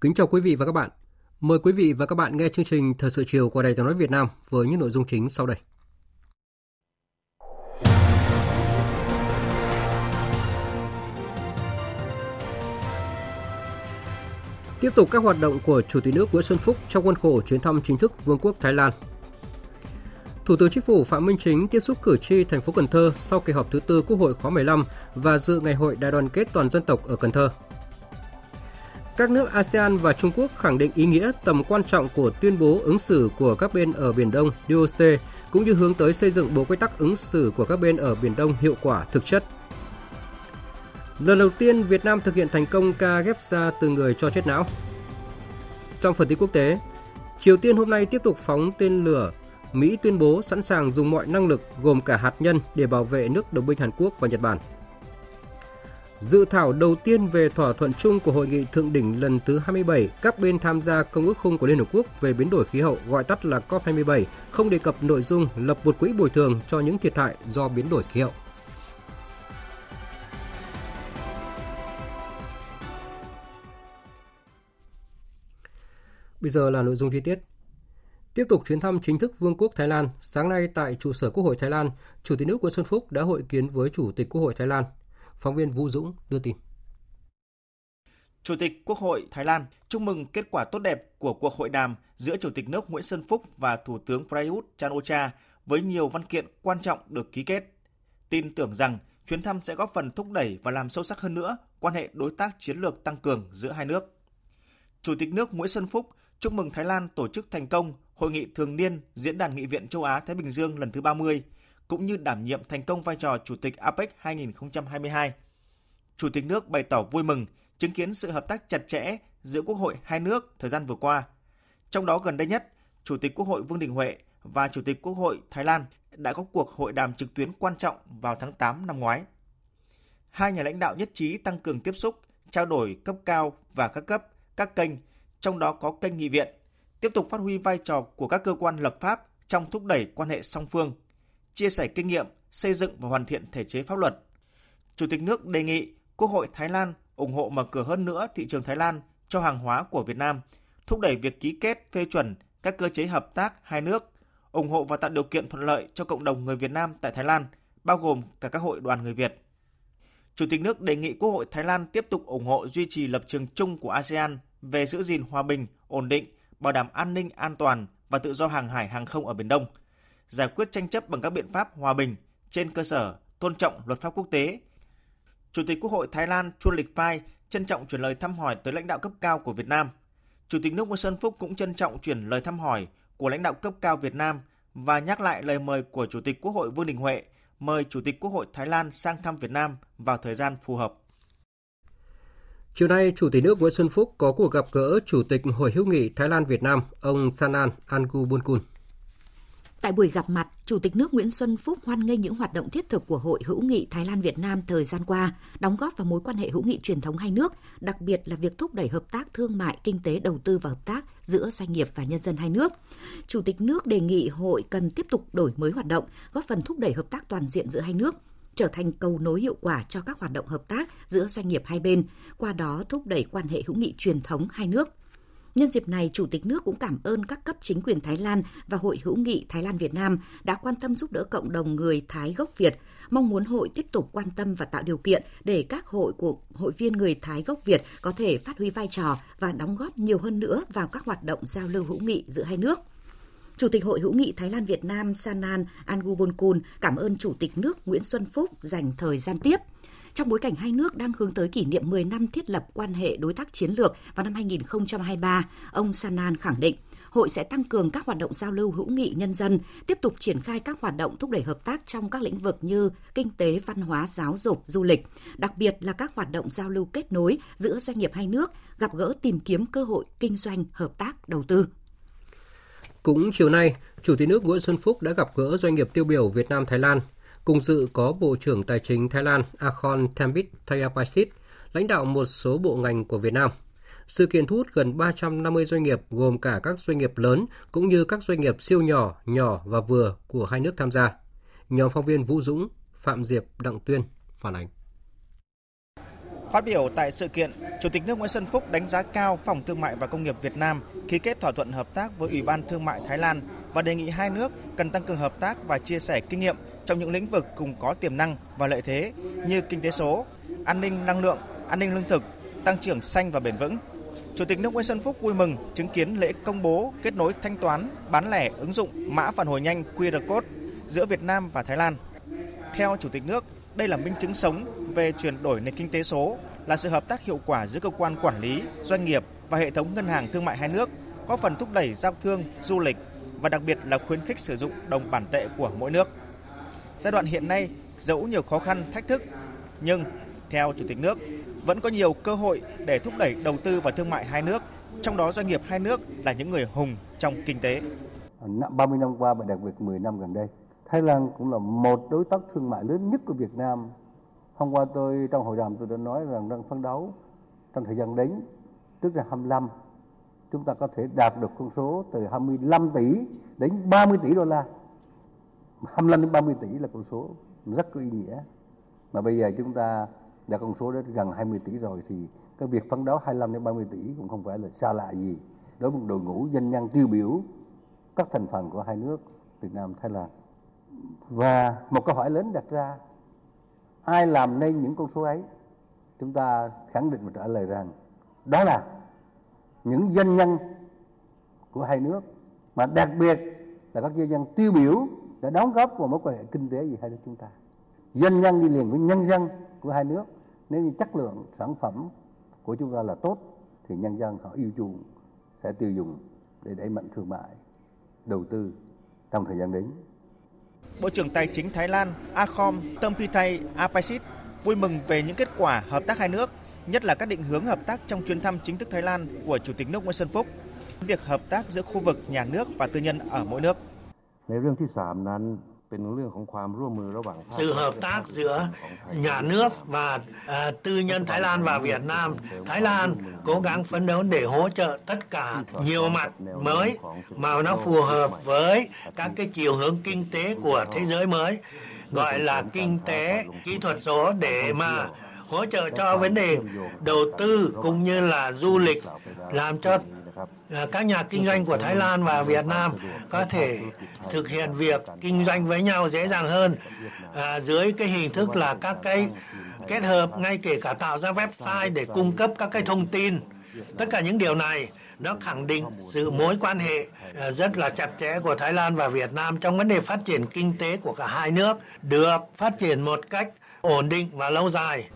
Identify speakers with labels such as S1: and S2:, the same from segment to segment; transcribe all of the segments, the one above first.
S1: Kính chào quý vị và các bạn. Mời quý vị và các bạn nghe chương trình Thời sự chiều của Đài tiếng nói Việt Nam với những nội dung chính sau đây. Tiếp tục các hoạt động của Chủ tịch nước Nguyễn Xuân Phúc trong khuôn khổ chuyến thăm chính thức Vương quốc Thái Lan. Thủ tướng Chính phủ Phạm Minh Chính tiếp xúc cử tri thành phố Cần Thơ sau kỳ họp thứ tư Quốc hội khóa 15 và dự ngày hội đại đoàn kết toàn dân tộc ở Cần Thơ. Các nước ASEAN và Trung Quốc khẳng định ý nghĩa tầm quan trọng của tuyên bố ứng xử của các bên ở Biển Đông DOST cũng như hướng tới xây dựng bộ quy tắc ứng xử của các bên ở Biển Đông hiệu quả thực chất. Lần đầu tiên Việt Nam thực hiện thành công ca ghép da từ người cho chết não. Trong phần tin quốc tế, Triều Tiên hôm nay tiếp tục phóng tên lửa Mỹ tuyên bố sẵn sàng dùng mọi năng lực gồm cả hạt nhân để bảo vệ nước đồng minh Hàn Quốc và Nhật Bản. Dự thảo đầu tiên về thỏa thuận chung của hội nghị thượng đỉnh lần thứ 27 các bên tham gia Công ước khung của Liên Hợp Quốc về biến đổi khí hậu gọi tắt là COP27 không đề cập nội dung lập một quỹ bồi thường cho những thiệt hại do biến đổi khí hậu. Bây giờ là nội dung chi tiết. Tiếp tục chuyến thăm chính thức Vương quốc Thái Lan, sáng nay tại trụ sở Quốc hội Thái Lan, Chủ tịch nước Nguyễn Xuân Phúc đã hội kiến với Chủ tịch Quốc hội Thái Lan Phóng viên Vũ Dũng đưa tin.
S2: Chủ tịch Quốc hội Thái Lan chúc mừng kết quả tốt đẹp của cuộc hội đàm giữa Chủ tịch nước Nguyễn Xuân Phúc và Thủ tướng Prayut chan-o-cha với nhiều văn kiện quan trọng được ký kết. Tin tưởng rằng chuyến thăm sẽ góp phần thúc đẩy và làm sâu sắc hơn nữa quan hệ đối tác chiến lược tăng cường giữa hai nước. Chủ tịch nước Nguyễn Xuân Phúc chúc mừng Thái Lan tổ chức thành công Hội nghị thường niên Diễn đàn Nghị viện châu Á Thái Bình Dương lần thứ 30 cũng như đảm nhiệm thành công vai trò Chủ tịch APEC 2022. Chủ tịch nước bày tỏ vui mừng chứng kiến sự hợp tác chặt chẽ giữa Quốc hội hai nước thời gian vừa qua. Trong đó gần đây nhất, Chủ tịch Quốc hội Vương Đình Huệ và Chủ tịch Quốc hội Thái Lan đã có cuộc hội đàm trực tuyến quan trọng vào tháng 8 năm ngoái. Hai nhà lãnh đạo nhất trí tăng cường tiếp xúc, trao đổi cấp cao và các cấp, các kênh, trong đó có kênh nghị viện, tiếp tục phát huy vai trò của các cơ quan lập pháp trong thúc đẩy quan hệ song phương – chia sẻ kinh nghiệm, xây dựng và hoàn thiện thể chế pháp luật. Chủ tịch nước đề nghị Quốc hội Thái Lan ủng hộ mở cửa hơn nữa thị trường Thái Lan cho hàng hóa của Việt Nam, thúc đẩy việc ký kết phê chuẩn các cơ chế hợp tác hai nước, ủng hộ và tạo điều kiện thuận lợi cho cộng đồng người Việt Nam tại Thái Lan, bao gồm cả các hội đoàn người Việt. Chủ tịch nước đề nghị Quốc hội Thái Lan tiếp tục ủng hộ duy trì lập trường chung của ASEAN về giữ gìn hòa bình, ổn định, bảo đảm an ninh, an toàn và tự do hàng hải hàng không ở Biển Đông – giải quyết tranh chấp bằng các biện pháp hòa bình trên cơ sở tôn trọng luật pháp quốc tế. Chủ tịch Quốc hội Thái Lan Chuan Lịch Phai trân trọng chuyển lời thăm hỏi tới lãnh đạo cấp cao của Việt Nam. Chủ tịch nước Nguyễn Xuân Phúc cũng trân trọng chuyển lời thăm hỏi của lãnh đạo cấp cao Việt Nam và nhắc lại lời mời của Chủ tịch Quốc hội Vương Đình Huệ mời Chủ tịch Quốc hội Thái Lan sang thăm Việt Nam vào thời gian phù hợp.
S1: Chiều nay, Chủ tịch nước Nguyễn Xuân Phúc có cuộc gặp gỡ Chủ tịch Hội hữu nghị Thái Lan Việt Nam, ông Sanan Angubunkun.
S3: Tại buổi gặp mặt, Chủ tịch nước Nguyễn Xuân Phúc hoan nghênh những hoạt động thiết thực của Hội hữu nghị Thái Lan Việt Nam thời gian qua, đóng góp vào mối quan hệ hữu nghị truyền thống hai nước, đặc biệt là việc thúc đẩy hợp tác thương mại, kinh tế, đầu tư và hợp tác giữa doanh nghiệp và nhân dân hai nước. Chủ tịch nước đề nghị hội cần tiếp tục đổi mới hoạt động, góp phần thúc đẩy hợp tác toàn diện giữa hai nước, trở thành cầu nối hiệu quả cho các hoạt động hợp tác giữa doanh nghiệp hai bên, qua đó thúc đẩy quan hệ hữu nghị truyền thống hai nước. Nhân dịp này, Chủ tịch nước cũng cảm ơn các cấp chính quyền Thái Lan và Hội hữu nghị Thái Lan Việt Nam đã quan tâm giúp đỡ cộng đồng người Thái gốc Việt, mong muốn hội tiếp tục quan tâm và tạo điều kiện để các hội của hội viên người Thái gốc Việt có thể phát huy vai trò và đóng góp nhiều hơn nữa vào các hoạt động giao lưu hữu nghị giữa hai nước. Chủ tịch Hội hữu nghị Thái Lan Việt Nam Sanan Angubonkun cảm ơn Chủ tịch nước Nguyễn Xuân Phúc dành thời gian tiếp – trong bối cảnh hai nước đang hướng tới kỷ niệm 10 năm thiết lập quan hệ đối tác chiến lược vào năm 2023, ông Sanan khẳng định hội sẽ tăng cường các hoạt động giao lưu hữu nghị nhân dân, tiếp tục triển khai các hoạt động thúc đẩy hợp tác trong các lĩnh vực như kinh tế, văn hóa, giáo dục, du lịch, đặc biệt là các hoạt động giao lưu kết nối giữa doanh nghiệp hai nước, gặp gỡ tìm kiếm cơ hội kinh doanh, hợp tác, đầu tư.
S1: Cũng chiều nay, Chủ tịch nước Nguyễn Xuân Phúc đã gặp gỡ doanh nghiệp tiêu biểu Việt Nam Thái Lan. Cùng dự có Bộ trưởng Tài chính Thái Lan Akhon Thambit Thayapaisit, lãnh đạo một số bộ ngành của Việt Nam – sự kiện thu hút gần 350 doanh nghiệp gồm cả các doanh nghiệp lớn cũng như các doanh nghiệp siêu nhỏ, nhỏ và vừa của hai nước tham gia. Nhóm phóng viên Vũ Dũng, Phạm Diệp, Đặng Tuyên phản ánh.
S2: Phát biểu tại sự kiện, Chủ tịch nước Nguyễn Xuân Phúc đánh giá cao Phòng Thương mại và Công nghiệp Việt Nam ký kết thỏa thuận hợp tác với Ủy ban Thương mại Thái Lan và đề nghị hai nước cần tăng cường hợp tác và chia sẻ kinh nghiệm trong những lĩnh vực cùng có tiềm năng và lợi thế như kinh tế số, an ninh năng lượng, an ninh lương thực, tăng trưởng xanh và bền vững, Chủ tịch nước Nguyễn Xuân Phúc vui mừng chứng kiến lễ công bố kết nối thanh toán bán lẻ ứng dụng mã phản hồi nhanh QR code giữa Việt Nam và Thái Lan. Theo Chủ tịch nước, đây là minh chứng sống về chuyển đổi nền kinh tế số, là sự hợp tác hiệu quả giữa cơ quan quản lý, doanh nghiệp và hệ thống ngân hàng thương mại hai nước, góp phần thúc đẩy giao thương, du lịch và đặc biệt là khuyến khích sử dụng đồng bản tệ của mỗi nước. Giai đoạn hiện nay dẫu nhiều khó khăn, thách thức, nhưng theo Chủ tịch nước, vẫn có nhiều cơ hội để thúc đẩy đầu tư và thương mại hai nước, trong đó doanh nghiệp hai nước là những người hùng trong kinh tế.
S4: 30 năm qua và đặc biệt 10 năm gần đây, Thái Lan cũng là một đối tác thương mại lớn nhất của Việt Nam. Hôm qua tôi trong hội đàm tôi đã nói rằng đang phấn đấu trong thời gian đến, tức là 25, chúng ta có thể đạt được con số từ 25 tỷ đến 30 tỷ đô la. 25 đến 30 tỷ là con số rất có ý nghĩa. Mà bây giờ chúng ta đã con số đó gần 20 tỷ rồi thì cái việc phấn đấu 25 đến 30 tỷ cũng không phải là xa lạ gì đối với một đội ngũ doanh nhân tiêu biểu các thành phần của hai nước, Việt Nam, Thái Lan và một câu hỏi lớn đặt ra, ai làm nên những con số ấy chúng ta khẳng định và trả lời rằng đó là những doanh nhân của hai nước, mà đặc biệt là các doanh nhân tiêu biểu đã đóng góp vào mối quan hệ kinh tế gì hai nước chúng ta doanh nhân đi liền với nhân dân của hai nước nếu như chất lượng sản phẩm của chúng ta là tốt thì nhân dân họ yêu chuộng sẽ tiêu dùng để đẩy mạnh thương mại đầu tư trong thời gian đến.
S2: Bộ trưởng Tài chính Thái Lan Akhom Tompitay Apaisit vui mừng về những kết quả hợp tác hai nước, nhất là các định hướng hợp tác trong chuyến thăm chính thức Thái Lan của Chủ tịch nước Nguyễn Xuân Phúc, việc hợp tác giữa khu vực nhà nước và tư nhân ở mỗi nước.
S5: ในเรื่องที่3นั้น
S6: sự hợp tác giữa nhà nước và uh, tư nhân Thái Lan và Việt Nam. Thái Lan cố gắng phấn đấu để hỗ trợ tất cả nhiều mặt mới mà nó phù hợp với các cái chiều hướng kinh tế của thế giới mới gọi là kinh tế kỹ thuật số để mà hỗ trợ cho vấn đề đầu tư cũng như là du lịch làm cho À, Ờ, các nhà kinh doanh của Thái Lan và Việt Nam có thể thực hiện việc kinh doanh với nhau dễ dàng hơn. À, dưới cái hình thức là các cái kết hợp ngay kể cả tạo ra website để cung cấp các cái thông tin. Tất cả những điều này nó khẳng định sự mối quan hệ ờ, rất là chặt chẽ của Thái Lan và Việt Nam trong vấn đề phát triển kinh tế của cả hai nước được phát triển một cách ổn định và lâu dài.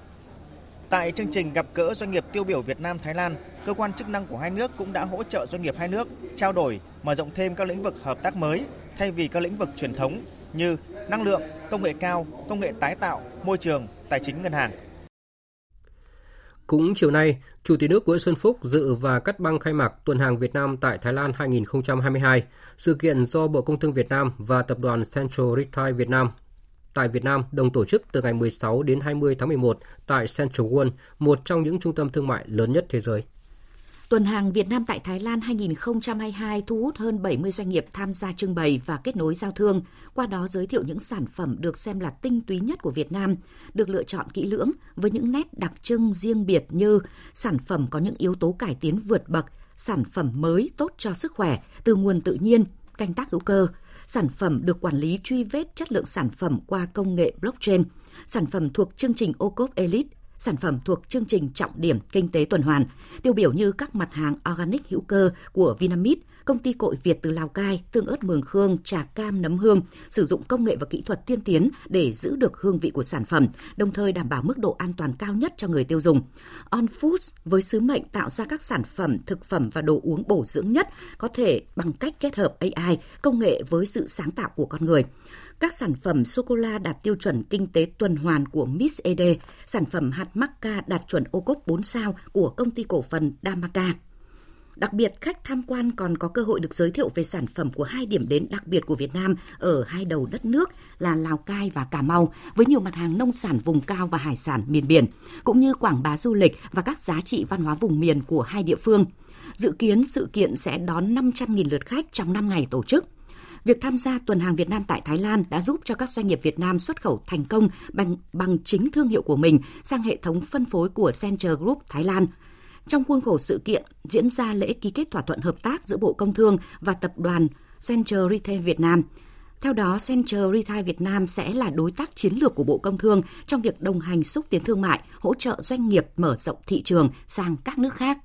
S2: Tại chương trình gặp gỡ doanh nghiệp tiêu biểu Việt Nam Thái Lan, cơ quan chức năng của hai nước cũng đã hỗ trợ doanh nghiệp hai nước trao đổi, mở rộng thêm các lĩnh vực hợp tác mới thay vì các lĩnh vực truyền thống như năng lượng, công nghệ cao, công nghệ tái tạo, môi trường, tài chính ngân hàng.
S1: Cũng chiều nay, Chủ tịch nước Nguyễn Xuân Phúc dự và cắt băng khai mạc tuần hàng Việt Nam tại Thái Lan 2022, sự kiện do Bộ Công Thương Việt Nam và Tập đoàn Central Retail Việt Nam tại Việt Nam đồng tổ chức từ ngày 16 đến 20 tháng 11 tại Central World, một trong những trung tâm thương mại lớn nhất thế giới.
S3: Tuần hàng Việt Nam tại Thái Lan 2022 thu hút hơn 70 doanh nghiệp tham gia trưng bày và kết nối giao thương, qua đó giới thiệu những sản phẩm được xem là tinh túy nhất của Việt Nam, được lựa chọn kỹ lưỡng với những nét đặc trưng riêng biệt như sản phẩm có những yếu tố cải tiến vượt bậc, sản phẩm mới tốt cho sức khỏe từ nguồn tự nhiên, canh tác hữu cơ, sản phẩm được quản lý truy vết chất lượng sản phẩm qua công nghệ blockchain, sản phẩm thuộc chương trình ô cốp Elite, sản phẩm thuộc chương trình trọng điểm kinh tế tuần hoàn, tiêu biểu như các mặt hàng organic hữu cơ của Vinamid, công ty cội Việt từ Lào Cai, tương ớt Mường Khương, trà cam nấm hương sử dụng công nghệ và kỹ thuật tiên tiến để giữ được hương vị của sản phẩm, đồng thời đảm bảo mức độ an toàn cao nhất cho người tiêu dùng. On Foods với sứ mệnh tạo ra các sản phẩm, thực phẩm và đồ uống bổ dưỡng nhất có thể bằng cách kết hợp AI, công nghệ với sự sáng tạo của con người các sản phẩm sô-cô-la đạt tiêu chuẩn kinh tế tuần hoàn của Miss ED, sản phẩm hạt macca đạt chuẩn ô cốp 4 sao của công ty cổ phần Damaca. Đặc biệt, khách tham quan còn có cơ hội được giới thiệu về sản phẩm của hai điểm đến đặc biệt của Việt Nam ở hai đầu đất nước là Lào Cai và Cà Mau, với nhiều mặt hàng nông sản vùng cao và hải sản miền biển, cũng như quảng bá du lịch và các giá trị văn hóa vùng miền của hai địa phương. Dự kiến sự kiện sẽ đón 500.000 lượt khách trong 5 ngày tổ chức. Việc tham gia tuần hàng Việt Nam tại Thái Lan đã giúp cho các doanh nghiệp Việt Nam xuất khẩu thành công bằng, bằng chính thương hiệu của mình sang hệ thống phân phối của Center Group Thái Lan. Trong khuôn khổ sự kiện diễn ra lễ ký kết thỏa thuận hợp tác giữa Bộ Công Thương và tập đoàn Center Retail Việt Nam. Theo đó, Center Retail Việt Nam sẽ là đối tác chiến lược của Bộ Công Thương trong việc đồng hành xúc tiến thương mại, hỗ trợ doanh nghiệp mở rộng thị trường sang các nước khác.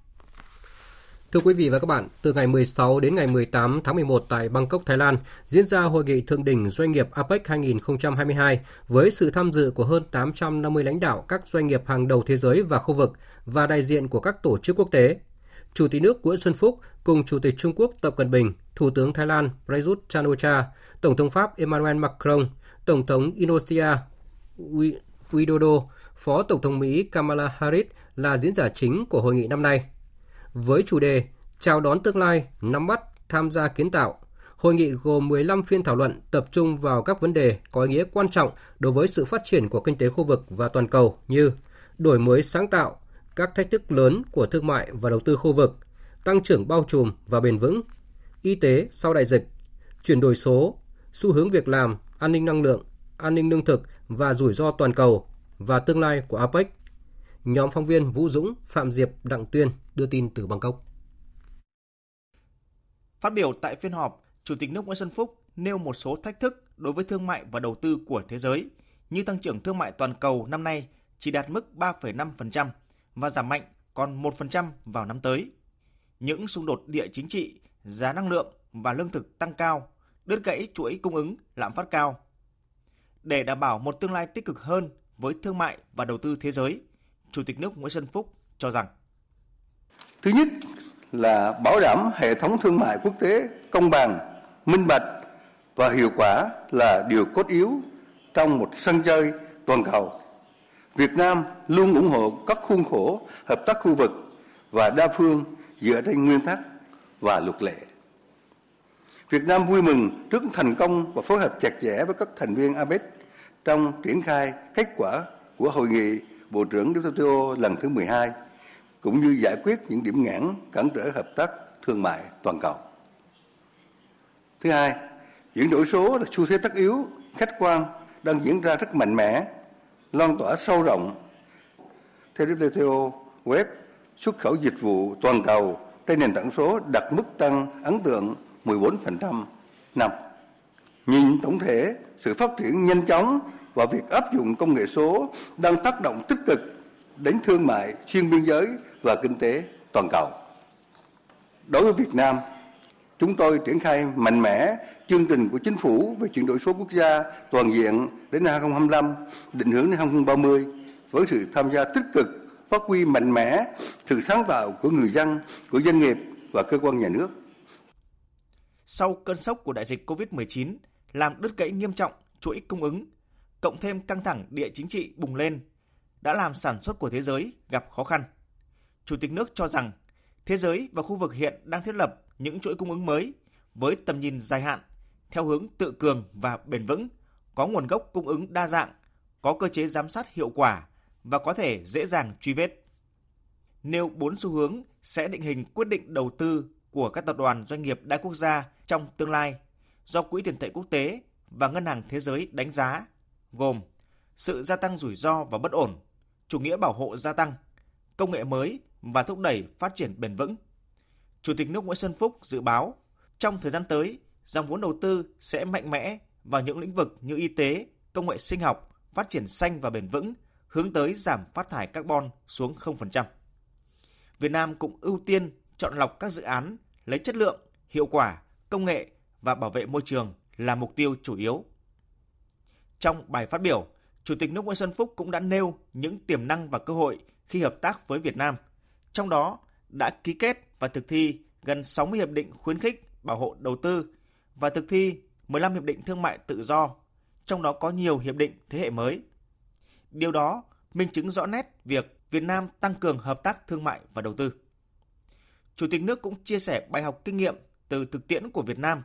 S1: Thưa quý vị và các bạn, từ ngày 16 đến ngày 18 tháng 11 tại Bangkok, Thái Lan, diễn ra hội nghị thượng đỉnh doanh nghiệp APEC 2022 với sự tham dự của hơn 850 lãnh đạo các doanh nghiệp hàng đầu thế giới và khu vực và đại diện của các tổ chức quốc tế. Chủ tịch nước Nguyễn Xuân Phúc cùng Chủ tịch Trung Quốc Tập Cận Bình, Thủ tướng Thái Lan Prayut chan o Tổng thống Pháp Emmanuel Macron, Tổng thống Indonesia Widodo, Phó Tổng thống Mỹ Kamala Harris là diễn giả chính của hội nghị năm nay – với chủ đề Chào đón tương lai, nắm bắt, tham gia kiến tạo. Hội nghị gồm 15 phiên thảo luận tập trung vào các vấn đề có ý nghĩa quan trọng đối với sự phát triển của kinh tế khu vực và toàn cầu như đổi mới sáng tạo, các thách thức lớn của thương mại và đầu tư khu vực, tăng trưởng bao trùm và bền vững, y tế sau đại dịch, chuyển đổi số, xu hướng việc làm, an ninh năng lượng, an ninh lương thực và rủi ro toàn cầu và tương lai của APEC Nhóm phóng viên Vũ Dũng, Phạm Diệp, Đặng Tuyên đưa tin từ Bangkok.
S2: Phát biểu tại phiên họp, Chủ tịch nước Nguyễn Xuân Phúc nêu một số thách thức đối với thương mại và đầu tư của thế giới, như tăng trưởng thương mại toàn cầu năm nay chỉ đạt mức 3,5% và giảm mạnh còn 1% vào năm tới. Những xung đột địa chính trị, giá năng lượng và lương thực tăng cao, đứt gãy chuỗi cung ứng, lạm phát cao. Để đảm bảo một tương lai tích cực hơn với thương mại và đầu tư thế giới, Chủ tịch nước Nguyễn Xuân Phúc cho rằng
S7: Thứ nhất là bảo đảm hệ thống thương mại quốc tế công bằng, minh bạch và hiệu quả là điều cốt yếu trong một sân chơi toàn cầu. Việt Nam luôn ủng hộ các khuôn khổ hợp tác khu vực và đa phương dựa trên nguyên tắc và luật lệ. Việt Nam vui mừng trước thành công và phối hợp chặt chẽ với các thành viên APEC trong triển khai kết quả của hội nghị Bộ trưởng WTO lần thứ 12, cũng như giải quyết những điểm nghẽn cản trở hợp tác thương mại toàn cầu. Thứ hai, chuyển đổi số là xu thế tất yếu, khách quan đang diễn ra rất mạnh mẽ, lan tỏa sâu rộng. Theo WTO, web xuất khẩu dịch vụ toàn cầu trên nền tảng số đạt mức tăng ấn tượng 14% năm. Nhìn tổng thể, sự phát triển nhanh chóng và việc áp dụng công nghệ số đang tác động tích cực đến thương mại xuyên biên giới và kinh tế toàn cầu. Đối với Việt Nam, chúng tôi triển khai mạnh mẽ chương trình của chính phủ về chuyển đổi số quốc gia toàn diện đến năm 2025, định hướng đến 2030 với sự tham gia tích cực, phát huy mạnh mẽ sự sáng tạo của người dân, của doanh nghiệp và cơ quan nhà nước.
S2: Sau cơn sốc của đại dịch COVID-19 làm đứt gãy nghiêm trọng chuỗi cung ứng cộng thêm căng thẳng địa chính trị bùng lên đã làm sản xuất của thế giới gặp khó khăn. Chủ tịch nước cho rằng thế giới và khu vực hiện đang thiết lập những chuỗi cung ứng mới với tầm nhìn dài hạn theo hướng tự cường và bền vững, có nguồn gốc cung ứng đa dạng, có cơ chế giám sát hiệu quả và có thể dễ dàng truy vết. Nêu bốn xu hướng sẽ định hình quyết định đầu tư của các tập đoàn doanh nghiệp đa quốc gia trong tương lai do Quỹ tiền tệ quốc tế và Ngân hàng Thế giới đánh giá gồm sự gia tăng rủi ro và bất ổn, chủ nghĩa bảo hộ gia tăng, công nghệ mới và thúc đẩy phát triển bền vững. Chủ tịch nước Nguyễn Xuân Phúc dự báo trong thời gian tới, dòng vốn đầu tư sẽ mạnh mẽ vào những lĩnh vực như y tế, công nghệ sinh học, phát triển xanh và bền vững, hướng tới giảm phát thải carbon xuống 0%. Việt Nam cũng ưu tiên chọn lọc các dự án lấy chất lượng hiệu quả, công nghệ và bảo vệ môi trường là mục tiêu chủ yếu. Trong bài phát biểu, Chủ tịch nước Nguyễn Xuân Phúc cũng đã nêu những tiềm năng và cơ hội khi hợp tác với Việt Nam. Trong đó đã ký kết và thực thi gần 60 hiệp định khuyến khích bảo hộ đầu tư và thực thi 15 hiệp định thương mại tự do, trong đó có nhiều hiệp định thế hệ mới. Điều đó minh chứng rõ nét việc Việt Nam tăng cường hợp tác thương mại và đầu tư. Chủ tịch nước cũng chia sẻ bài học kinh nghiệm từ thực tiễn của Việt Nam,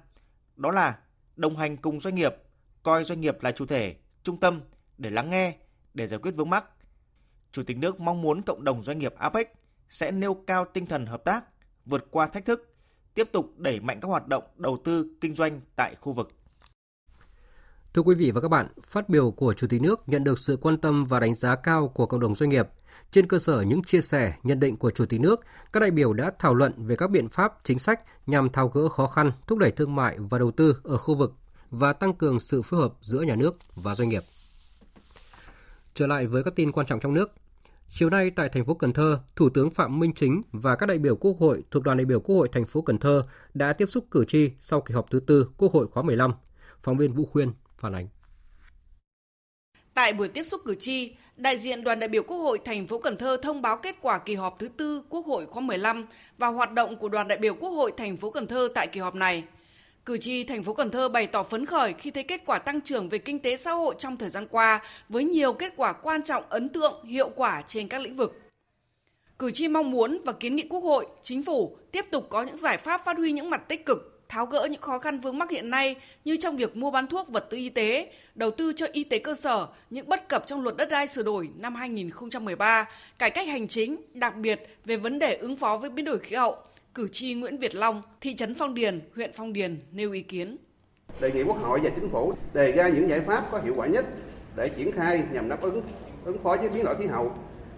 S2: đó là đồng hành cùng doanh nghiệp, coi doanh nghiệp là chủ thể, trung tâm để lắng nghe, để giải quyết vướng mắc. Chủ tịch nước mong muốn cộng đồng doanh nghiệp APEC sẽ nêu cao tinh thần hợp tác, vượt qua thách thức, tiếp tục đẩy mạnh các hoạt động đầu tư kinh doanh tại khu vực.
S1: Thưa quý vị và các bạn, phát biểu của Chủ tịch nước nhận được sự quan tâm và đánh giá cao của cộng đồng doanh nghiệp. Trên cơ sở những chia sẻ, nhận định của Chủ tịch nước, các đại biểu đã thảo luận về các biện pháp, chính sách nhằm tháo gỡ khó khăn, thúc đẩy thương mại và đầu tư ở khu vực và tăng cường sự phối hợp giữa nhà nước và doanh nghiệp. Trở lại với các tin quan trọng trong nước. Chiều nay tại thành phố Cần Thơ, Thủ tướng Phạm Minh Chính và các đại biểu Quốc hội thuộc đoàn đại biểu Quốc hội thành phố Cần Thơ đã tiếp xúc cử tri sau kỳ họp thứ tư Quốc hội khóa 15. Phóng viên Vũ Khuyên phản ánh.
S8: Tại buổi tiếp xúc cử tri, đại diện đoàn đại biểu Quốc hội thành phố Cần Thơ thông báo kết quả kỳ họp thứ tư Quốc hội khóa 15 và hoạt động của đoàn đại biểu Quốc hội thành phố Cần Thơ tại kỳ họp này. Cử tri thành phố Cần Thơ bày tỏ phấn khởi khi thấy kết quả tăng trưởng về kinh tế xã hội trong thời gian qua với nhiều kết quả quan trọng, ấn tượng, hiệu quả trên các lĩnh vực. Cử tri mong muốn và kiến nghị Quốc hội, Chính phủ tiếp tục có những giải pháp phát huy những mặt tích cực, tháo gỡ những khó khăn vướng mắc hiện nay như trong việc mua bán thuốc vật tư y tế, đầu tư cho y tế cơ sở, những bất cập trong luật đất đai sửa đổi năm 2013, cải cách hành chính, đặc biệt về vấn đề ứng phó với biến đổi khí hậu, cử tri Nguyễn Việt Long, thị trấn Phong Điền, huyện Phong Điền nêu ý kiến.
S9: Đề nghị Quốc hội và Chính phủ đề ra những giải pháp có hiệu quả nhất để triển khai nhằm đáp ứng ứng phó với biến đổi khí hậu,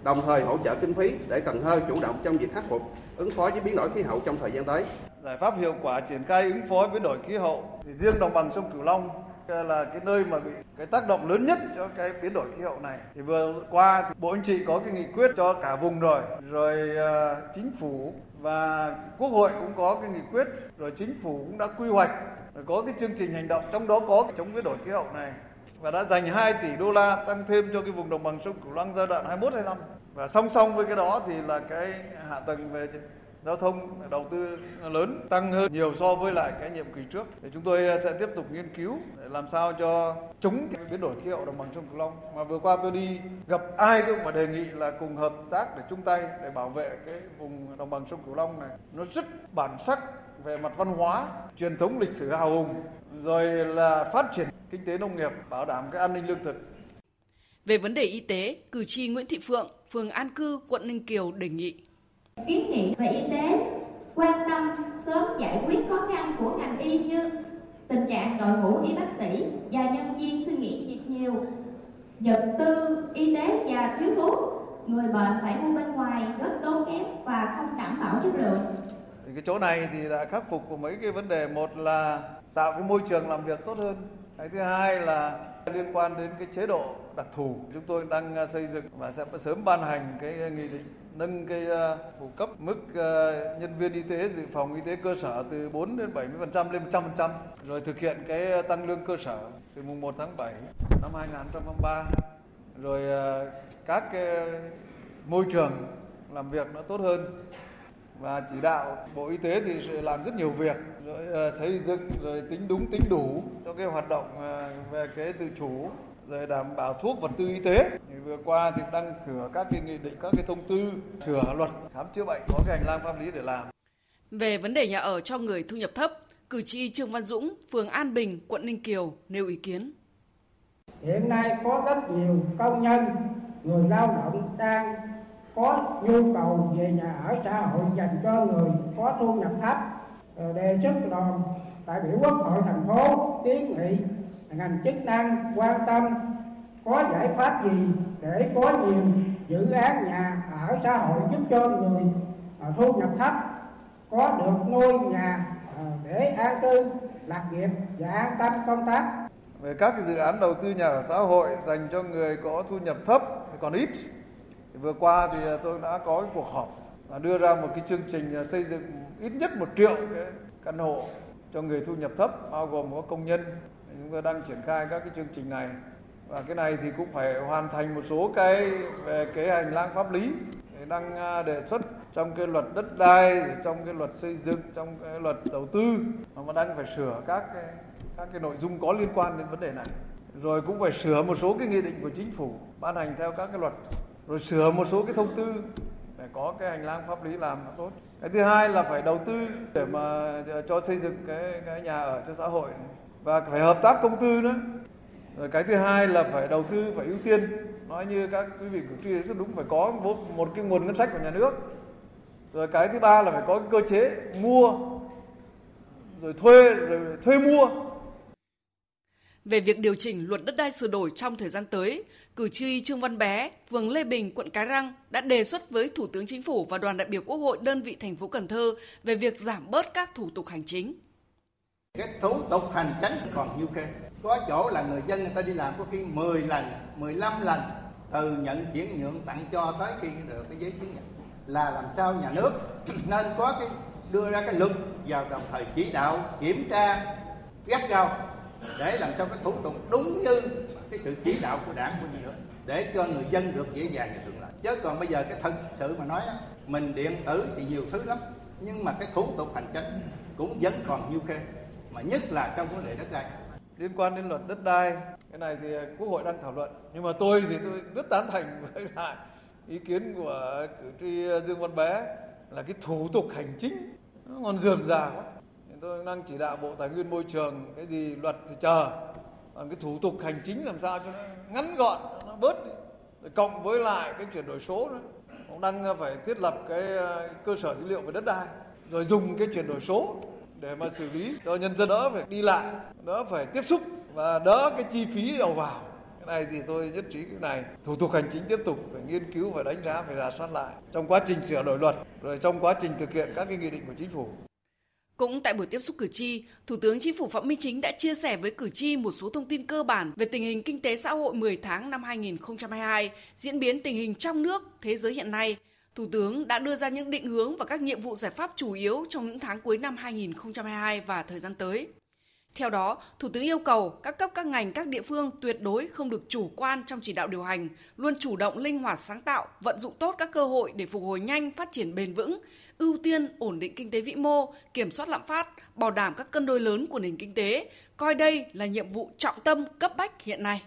S9: đồng thời hỗ trợ kinh phí để Cần Thơ chủ động trong việc khắc phục ứng phó với biến đổi khí hậu trong thời gian tới.
S10: Giải pháp hiệu quả triển khai ứng phó biến đổi khí hậu thì riêng đồng bằng sông Cửu Long là cái nơi mà bị cái tác động lớn nhất cho cái biến đổi khí hậu này. Thì vừa qua thì Bộ Anh chị có cái nghị quyết cho cả vùng rồi, rồi uh, chính phủ và Quốc hội cũng có cái nghị quyết, rồi chính phủ cũng đã quy hoạch, rồi có cái chương trình hành động trong đó có chống biến đổi khí hậu này và đã dành 2 tỷ đô la tăng thêm cho cái vùng đồng bằng sông Cửu Long giai đoạn 21 25. Và song song với cái đó thì là cái hạ tầng về giao thông đầu tư lớn tăng hơn nhiều so với lại cái nhiệm kỳ trước. Thì chúng tôi ờ, sẽ tiếp tục nghiên cứu để làm sao cho chống biến đổi khí hậu đồng bằng sông Cửu Long. Mà vừa qua tôi đi gặp ai tôi cũng đề nghị là cùng hợp tác để chung tay để bảo vệ cái vùng đồng bằng sông Cửu Long này. Nó rất bản sắc về mặt văn hóa, truyền thống lịch sử hào hùng, rồi là phát triển kinh tế nông nghiệp, bảo đảm cái an ninh lương thực.
S8: Về vấn đề y tế, cử tri Nguyễn Thị Phượng, phường An Cư, quận Ninh Kiều đề nghị
S11: kiến nghị về y tế, quan tâm, sớm giải quyết khó khăn của ngành y như tình trạng đội ngũ y bác sĩ và nhân viên suy nghĩ việc nhiều, vật tư, y tế và thiếu thuốc người bệnh phải mua bên ngoài rất tốn kém và không đảm bảo chất lượng.
S10: Thì cái chỗ này thì đã khắc phục của mấy cái vấn đề, một là tạo cái môi trường làm việc tốt hơn cái thứ hai là liên quan đến cái chế độ đặc thù. Chúng tôi đang à, xây dựng và sẽ sớm ban hành cái à, nghị định, nâng cái à, phụ cấp mức nhân viên y tế, dự phòng y tế cơ sở từ 4 đến 70% lên 100% rồi thực hiện cái tăng lương cơ sở từ mùng 1 tháng 7 năm 2023 rồi các cái môi trường làm việc nó tốt hơn và chỉ đạo Bộ Y tế thì sẽ làm rất nhiều việc rồi uh, xây dựng rồi tính đúng tính đủ cho cái hoạt động uh, về cái tự chủ rồi đảm bảo thuốc vật tư y tế. Thì vừa qua thì đang sửa các cái nghị định các cái thông tư sửa luật khám chữa bệnh có cái hành lang pháp lý để làm.
S8: Về vấn đề nhà ở cho người thu nhập thấp cử tri Trương Văn Dũng phường An Bình quận Ninh Kiều nêu ý kiến.
S12: Hiện nay có rất nhiều công nhân người lao động đang có nhu cầu về nhà ở xã hội dành cho người có thu nhập thấp. Ờ, đề xuất đoàn đại biểu quốc hội thành phố, kiến nghị, ngành chức năng quan tâm có giải pháp gì để có nhiều dự án nhà ở xã hội giúp cho người ờ, thu nhập thấp, có được ngôi nhà ờ, để an cư, lạc nghiệp và an tâm công tác?
S10: Về các cái dự án đầu tư nhà ở xã hội dành cho người có thu nhập thấp, còn ít vừa qua thì à, tôi đã có cái cuộc họp và đưa ra một cái chương trình à, xây dựng ít nhất một triệu cái căn hộ cho người thu nhập thấp, bao gồm có công nhân. Chúng tôi đang triển khai các cái chương trình này. Và cái này thì cũng phải hoàn thành một số cái về cái hành lang pháp lý đang à, đề xuất trong cái luật đất đai trong cái luật xây dựng, trong cái luật đầu tư. Mà đang phải sửa các cái các cái nội dung có liên quan đến vấn đề này. Rồi cũng phải sửa một số cái nghị định của chính phủ ban hành theo các cái luật rồi sửa một số cái thông tư để có cái hành lang pháp lý làm tốt. Cái thứ hai là phải đầu tư để mà cho xây dựng cái cái nhà ở cho xã hội. Và phải hợp tác công tư nữa. Rồi cái thứ hai là phải đầu tư phải ưu tiên. Nói như các quý vị cử tri rất đúng phải có một cái nguồn ngân sách của nhà nước. Rồi cái thứ ba là phải có cái cơ chế mua rồi thuê rồi thuê mua.
S8: Về việc điều chỉnh luật đất đai sửa đổi trong thời gian tới, cử tri Trương Văn Bé, phường Lê Bình, quận Cái Răng đã đề xuất với Thủ tướng Chính phủ và đoàn đại biểu Quốc hội đơn vị thành phố Cần Thơ về việc giảm bớt các thủ tục hành chính.
S13: Cái thủ tục hành chính còn nhiều kê. Có chỗ là người dân người ta đi làm có khi 10 lần, 15 lần từ nhận chuyển nhượng tặng cho tới khi được cái giấy chứng nhận là làm sao nhà nước nên có cái đưa ra cái luật vào đồng thời chỉ đạo kiểm tra gắt gao để làm sao cái thủ tục đúng như cái sự chỉ đạo của đảng của nhà nước để cho người dân được dễ dàng và thuận lợi. Chứ còn bây giờ cái thật sự mà nói mình điện tử thì nhiều thứ lắm, nhưng mà cái thủ tục hành chính cũng vẫn còn nhiều khê, mà nhất là trong vấn đề đất đai.
S10: Liên quan đến luật đất đai, cái này thì quốc hội đang thảo luận, nhưng mà tôi thì tôi rất tán thành với lại ý kiến của cử tri Dương Văn Bé là cái thủ tục hành chính nó còn dườm già quá. Tôi đang chỉ đạo bộ tài nguyên môi trường, cái gì luật thì chờ còn cái thủ tục hành chính làm sao cho nó ngắn gọn, nó bớt đi. Rồi cộng với lại cái chuyển đổi số nữa. Cũng đang ờ, phải thiết lập cái ờ, cơ sở dữ liệu về đất đai. Rồi dùng cái chuyển đổi số để mà xử lý cho nhân dân đỡ phải đi lại, đỡ phải tiếp xúc và đỡ cái chi phí đầu vào. Cái này thì tôi nhất trí cái này. Thủ tục hành chính tiếp tục phải nghiên cứu và đánh giá, phải rà soát lại trong quá trình sửa đổi luật, rồi trong quá trình thực hiện các cái nghị định của chính phủ
S8: cũng tại buổi tiếp xúc cử tri, Thủ tướng Chính phủ Phạm Minh Chính đã chia sẻ với cử tri một số thông tin cơ bản về tình hình kinh tế xã hội 10 tháng năm 2022, diễn biến tình hình trong nước, thế giới hiện nay. Thủ tướng đã đưa ra những định hướng và các nhiệm vụ giải pháp chủ yếu trong những tháng cuối năm 2022 và thời gian tới. Theo đó, Thủ tướng yêu cầu các cấp các ngành các địa phương tuyệt đối không được chủ quan trong chỉ đạo điều hành, luôn chủ động linh hoạt sáng tạo, vận dụng tốt các cơ hội để phục hồi nhanh, phát triển bền vững, ưu tiên ổn định kinh tế vĩ mô, kiểm soát lạm phát, bảo đảm các cân đối lớn của nền kinh tế, coi đây là nhiệm vụ trọng tâm cấp bách hiện nay.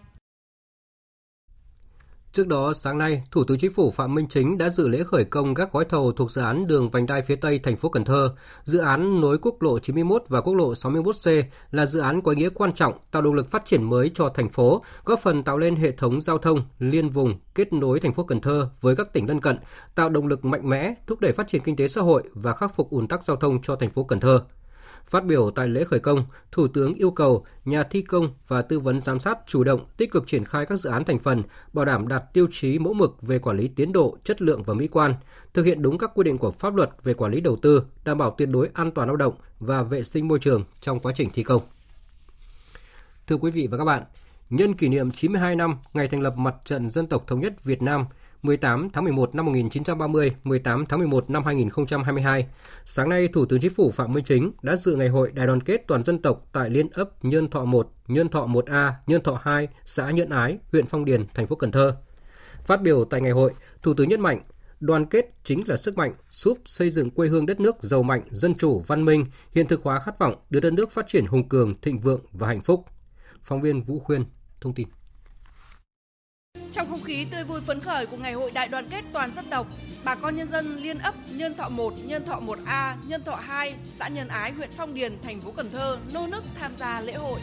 S1: Trước đó, sáng nay, Thủ tướng Chính phủ Phạm Minh Chính đã dự lễ khởi công các gói thầu thuộc dự án đường vành đai phía Tây thành phố Cần Thơ. Dự án nối quốc lộ 91 và quốc lộ 61C là dự án có ý nghĩa quan trọng tạo động lực phát triển mới cho thành phố, góp phần tạo lên hệ thống giao thông liên vùng kết nối thành phố Cần Thơ với các tỉnh lân cận, tạo động lực mạnh mẽ thúc đẩy phát triển kinh tế xã hội và khắc phục ùn tắc giao thông cho thành phố Cần Thơ. Phát biểu tại lễ khởi công, Thủ tướng yêu cầu nhà thi công và tư vấn giám sát chủ động tích cực triển khai các dự án thành phần, bảo đảm đạt tiêu chí mẫu mực về quản lý tiến độ, chất lượng và mỹ quan, thực hiện đúng các quy định của pháp luật về quản lý đầu tư, đảm bảo tuyệt đối an toàn lao động và vệ sinh môi trường trong quá trình thi công. Thưa quý vị và các bạn, nhân kỷ niệm 92 năm ngày thành lập Mặt trận Dân tộc Thống nhất Việt Nam – 18 tháng 11 năm 1930, 18 tháng 11 năm 2022. Sáng nay, Thủ tướng Chính phủ Phạm Minh Chính đã dự ngày hội đại đoàn kết toàn dân tộc tại Liên ấp Nhân Thọ 1, Nhân Thọ 1A, Nhân Thọ 2, xã Nhân Ái, huyện Phong Điền, thành phố Cần Thơ. Phát biểu tại ngày hội, Thủ tướng nhấn mạnh đoàn kết chính là sức mạnh giúp xây dựng quê hương đất nước giàu mạnh, dân chủ, văn minh, hiện thực hóa khát vọng đưa đất nước phát triển hùng cường, thịnh vượng và hạnh phúc. Phóng viên Vũ Khuyên thông tin.
S8: Trong không khí tươi vui phấn khởi của ngày hội đại đoàn kết toàn dân tộc, bà con nhân dân liên ấp Nhân Thọ 1, Nhân Thọ 1A, Nhân Thọ 2, xã Nhân Ái, huyện Phong Điền, thành phố Cần Thơ nô nức tham gia lễ hội.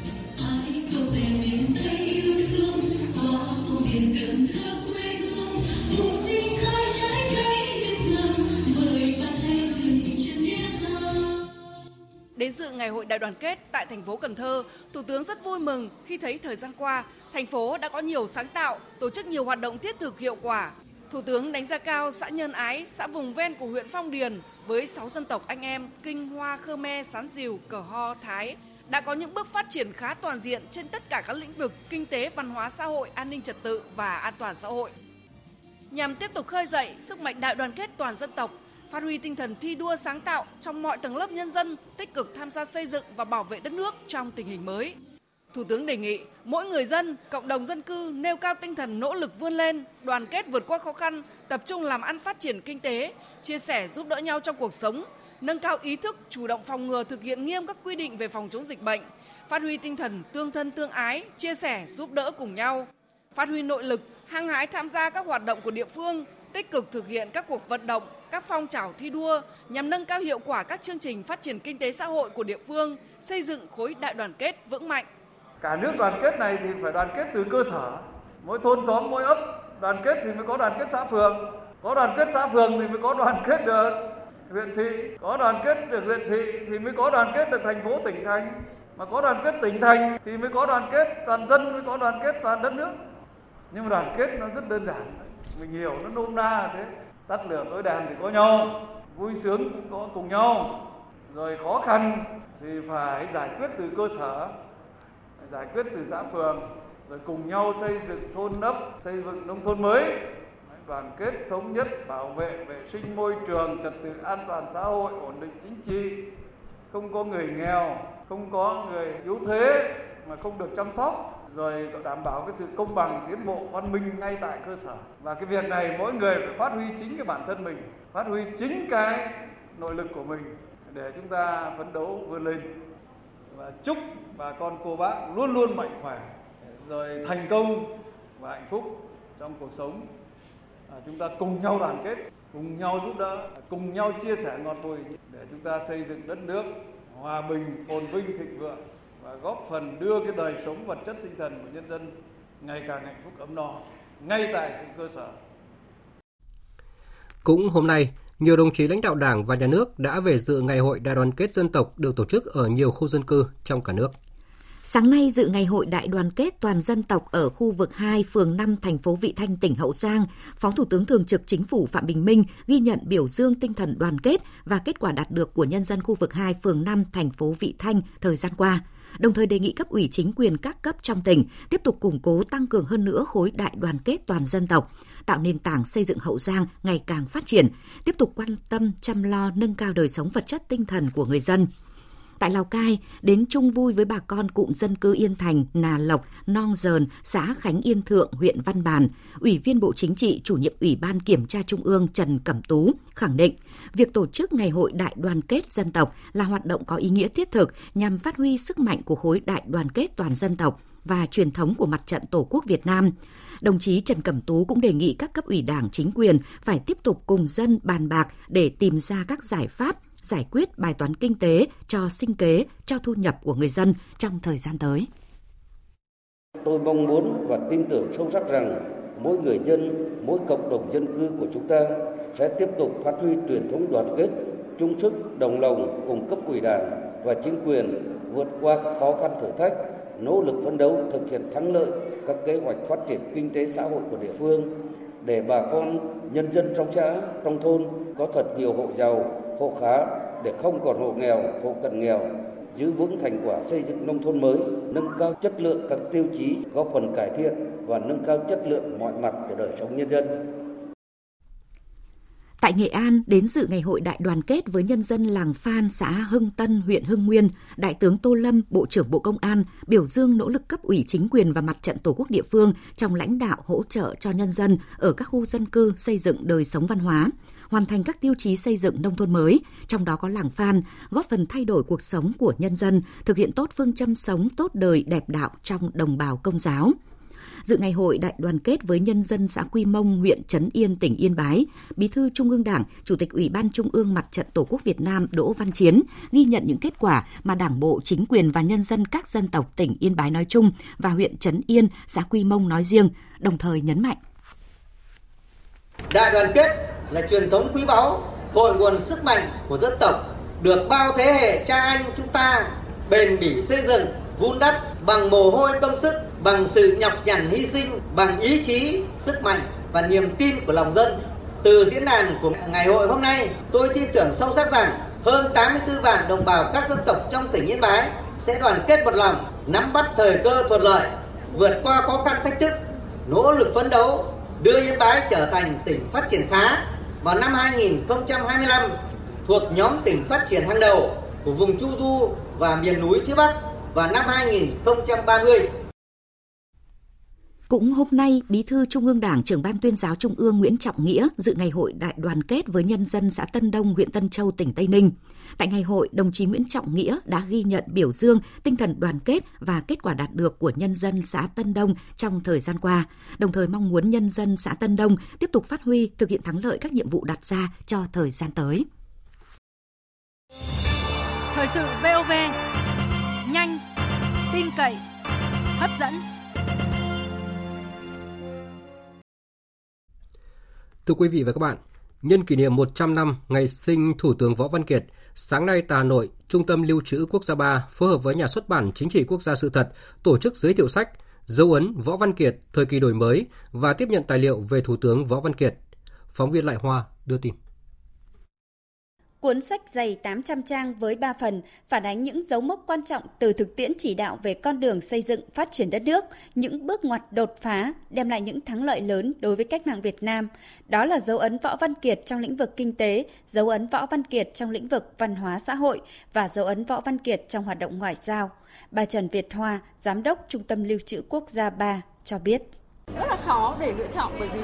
S8: Đến dự ngày hội đại đoàn kết tại thành phố Cần Thơ, Thủ tướng rất vui mừng khi thấy thời gian qua, thành phố đã có nhiều sáng tạo, tổ chức nhiều hoạt động thiết thực hiệu quả. Thủ tướng đánh giá cao xã Nhân Ái, xã vùng ven của huyện Phong Điền với 6 dân tộc anh em Kinh, Hoa, Khmer, Sán Diều, Cờ Ho, Thái đã có những bước phát triển khá toàn diện trên tất cả các lĩnh vực kinh tế, văn hóa xã hội, an ninh trật tự và an toàn xã hội. Nhằm tiếp tục khơi dậy sức mạnh đại đoàn kết toàn dân tộc, phát huy tinh thần thi đua sáng tạo trong mọi tầng lớp nhân dân tích cực tham gia xây dựng và bảo vệ đất nước trong tình hình mới. Thủ tướng đề nghị mỗi người dân, cộng đồng dân cư nêu cao tinh thần nỗ lực vươn lên, đoàn kết vượt qua khó khăn, tập trung làm ăn phát triển kinh tế, chia sẻ giúp đỡ nhau trong cuộc sống, nâng cao ý thức, chủ động phòng ngừa thực hiện nghiêm các quy định về phòng chống dịch bệnh, phát huy tinh thần tương thân tương ái, chia sẻ giúp đỡ cùng nhau, phát huy nội lực, hăng hái tham gia các hoạt động của địa phương, tích cực thực hiện các cuộc vận động, các phong trào thi đua nhằm nâng cao hiệu quả các chương trình phát triển kinh tế xã hội của địa phương, xây dựng khối đại đoàn kết vững mạnh.
S10: Cả nước đoàn kết này thì phải đoàn kết từ cơ sở, mỗi thôn xóm, mỗi ấp đoàn kết thì mới có đoàn kết xã phường, có đoàn kết xã phường thì mới có đoàn kết được huyện thị, có đoàn kết được huyện thị thì mới có đoàn kết được thành phố tỉnh thành, mà có đoàn kết tỉnh thành thì mới có đoàn kết toàn dân, mới có đoàn kết toàn đất nước. Nhưng mà đoàn kết nó rất đơn giản, mình hiểu nó nôm na là thế tắt lửa tối đèn thì có nhau, vui sướng cũng có cùng nhau. Rồi khó khăn thì phải giải quyết từ cơ sở, giải quyết từ xã phường, rồi cùng nhau xây dựng thôn ấp xây dựng nông thôn mới. Đoàn kết thống nhất, bảo vệ vệ sinh môi trường, trật tự an toàn xã hội, ổn định chính trị. Không có người nghèo, không có người yếu thế mà không được chăm sóc rồi đảm bảo cái sự công bằng tiến bộ văn minh ngay tại cơ sở. Và cái việc này mỗi người phải phát huy chính cái bản thân mình phát huy chính cái nội lực của mình để chúng ta phấn đấu vươn lên. Và chúc bà con cô bác luôn luôn mạnh khỏe rồi thành công và hạnh phúc trong cuộc sống. À, chúng ta cùng nhau đoàn kết cùng nhau giúp đỡ cùng nhau chia sẻ ngọt bùi để chúng ta xây dựng đất nước hòa bình phồn vinh thịnh vượng góp phần đưa cái đời sống vật chất tinh thần của nhân dân ngày càng hạnh phúc ấm no ngay tại cái cơ sở.
S1: Cũng hôm nay, nhiều đồng chí lãnh đạo Đảng và Nhà nước đã về dự Ngày hội Đại đoàn kết dân tộc được tổ chức ở nhiều khu dân cư trong cả nước.
S3: Sáng nay dự ngày hội đại đoàn kết toàn dân tộc ở khu vực 2, phường 5, thành phố Vị Thanh, tỉnh Hậu Giang, Phó Thủ tướng Thường trực Chính phủ Phạm Bình Minh ghi nhận biểu dương tinh thần đoàn kết và kết quả đạt được của nhân dân khu vực 2, phường 5, thành phố Vị Thanh thời gian qua – đồng thời đề nghị cấp ủy chính quyền các cấp trong tỉnh tiếp tục củng cố tăng cường hơn nữa khối đại đoàn kết toàn dân tộc, tạo nền tảng xây dựng Hậu Giang ngày càng phát triển, tiếp tục quan tâm chăm lo nâng cao đời sống vật chất tinh thần của người dân, Tại Lào Cai, đến chung vui với bà con cụm dân cư Yên Thành, Nà Lộc, Non Dờn, xã Khánh Yên Thượng, huyện Văn Bàn, Ủy viên Bộ Chính trị, chủ nhiệm Ủy ban Kiểm tra Trung ương Trần Cẩm Tú khẳng định, việc tổ chức Ngày hội Đại đoàn kết dân tộc là hoạt động có ý nghĩa thiết thực nhằm phát huy sức mạnh của khối đại đoàn kết toàn dân tộc và truyền thống của mặt trận Tổ quốc Việt Nam. Đồng chí Trần Cẩm Tú cũng đề nghị các cấp ủy đảng chính quyền phải tiếp tục cùng dân bàn bạc để tìm ra các giải pháp giải quyết bài toán kinh tế cho sinh kế, cho thu nhập của người dân trong thời gian tới.
S14: Tôi mong muốn và tin tưởng sâu sắc rằng mỗi người dân, mỗi cộng đồng dân cư của chúng ta sẽ tiếp tục phát huy truyền thống đoàn kết, chung sức, đồng lòng cùng cấp ủy đảng và chính quyền vượt qua các khó khăn thử thách, nỗ lực phấn đấu thực hiện thắng lợi các kế hoạch phát triển kinh tế xã hội của địa phương để bà con nhân dân trong xã, trong thôn có thật nhiều hộ giàu, hộ khá để không còn hộ nghèo, hộ cận nghèo, giữ vững thành quả xây dựng nông thôn mới, nâng cao chất lượng các tiêu chí góp phần cải thiện và nâng cao chất lượng mọi mặt của đời sống nhân dân.
S3: Tại Nghệ An, đến dự ngày hội đại đoàn kết với nhân dân làng Phan, xã Hưng Tân, huyện Hưng Nguyên, Đại tướng Tô Lâm, Bộ trưởng Bộ Công an, biểu dương nỗ lực cấp ủy chính quyền và mặt trận Tổ quốc địa phương trong lãnh đạo hỗ trợ cho nhân dân ở các khu dân cư xây dựng đời sống văn hóa, hoàn thành các tiêu chí xây dựng nông thôn mới, trong đó có làng Phan, góp phần thay đổi cuộc sống của nhân dân, thực hiện tốt phương châm sống tốt đời đẹp đạo trong đồng bào công giáo. Dự ngày hội đại đoàn kết với nhân dân xã Quy Mông, huyện Trấn Yên, tỉnh Yên Bái, Bí thư Trung ương Đảng, Chủ tịch Ủy ban Trung ương Mặt trận Tổ quốc Việt Nam Đỗ Văn Chiến ghi nhận những kết quả mà Đảng bộ, chính quyền và nhân dân các dân tộc tỉnh Yên Bái nói chung và huyện Trấn Yên, xã Quy Mông nói riêng, đồng thời nhấn mạnh.
S15: Đại đoàn kết là truyền thống quý báu, cội nguồn sức mạnh của dân tộc, được bao thế hệ cha anh chúng ta bền bỉ xây dựng, vun đắp bằng mồ hôi công sức, bằng sự nhọc nhằn hy sinh, bằng ý chí, sức mạnh và niềm tin của lòng dân. Từ diễn đàn của ngày hội hôm nay, tôi tin tưởng sâu sắc rằng hơn 84 vạn đồng bào các dân tộc trong tỉnh Yên Bái sẽ đoàn kết một lòng, nắm bắt thời cơ thuận lợi, vượt qua khó khăn thách thức, nỗ lực phấn đấu, đưa Yên Bái trở thành tỉnh phát triển khá, vào năm 2025 thuộc nhóm tỉnh phát triển hàng đầu của vùng Chu Du và miền núi phía Bắc vào năm 2030.
S3: Cũng hôm nay, Bí thư Trung ương Đảng, trưởng ban tuyên giáo Trung ương Nguyễn Trọng Nghĩa dự ngày hội đại đoàn kết với nhân dân xã Tân Đông, huyện Tân Châu, tỉnh Tây Ninh. Tại ngày hội, đồng chí Nguyễn Trọng Nghĩa đã ghi nhận biểu dương tinh thần đoàn kết và kết quả đạt được của nhân dân xã Tân Đông trong thời gian qua, đồng thời mong muốn nhân dân xã Tân Đông tiếp tục phát huy thực hiện thắng lợi các nhiệm vụ đặt ra cho thời gian tới.
S16: Thời sự VOV, tin cậy, hấp dẫn.
S1: Thưa quý vị và các bạn, nhân kỷ niệm 100 năm ngày sinh Thủ tướng Võ Văn Kiệt, sáng nay tại Hà Nội, Trung tâm Lưu trữ Quốc gia 3 phối hợp với Nhà xuất bản Chính trị Quốc gia sự thật tổ chức giới thiệu sách Dấu ấn Võ Văn Kiệt thời kỳ đổi mới và tiếp nhận tài liệu về Thủ tướng Võ Văn Kiệt. Phóng viên Lại Hoa đưa tin.
S17: Cuốn sách dày 800 trang với 3 phần phản ánh những dấu mốc quan trọng từ thực tiễn chỉ đạo về con đường xây dựng phát triển đất nước, những bước ngoặt đột phá đem lại những thắng lợi lớn đối với cách mạng Việt Nam. Đó là dấu ấn Võ Văn Kiệt trong lĩnh vực kinh tế, dấu ấn Võ Văn Kiệt trong lĩnh vực văn hóa xã hội và dấu ấn Võ Văn Kiệt trong hoạt động ngoại giao. Bà Trần Việt Hoa, Giám đốc Trung tâm Lưu trữ Quốc gia 3 cho biết
S18: rất là khó để lựa chọn bởi vì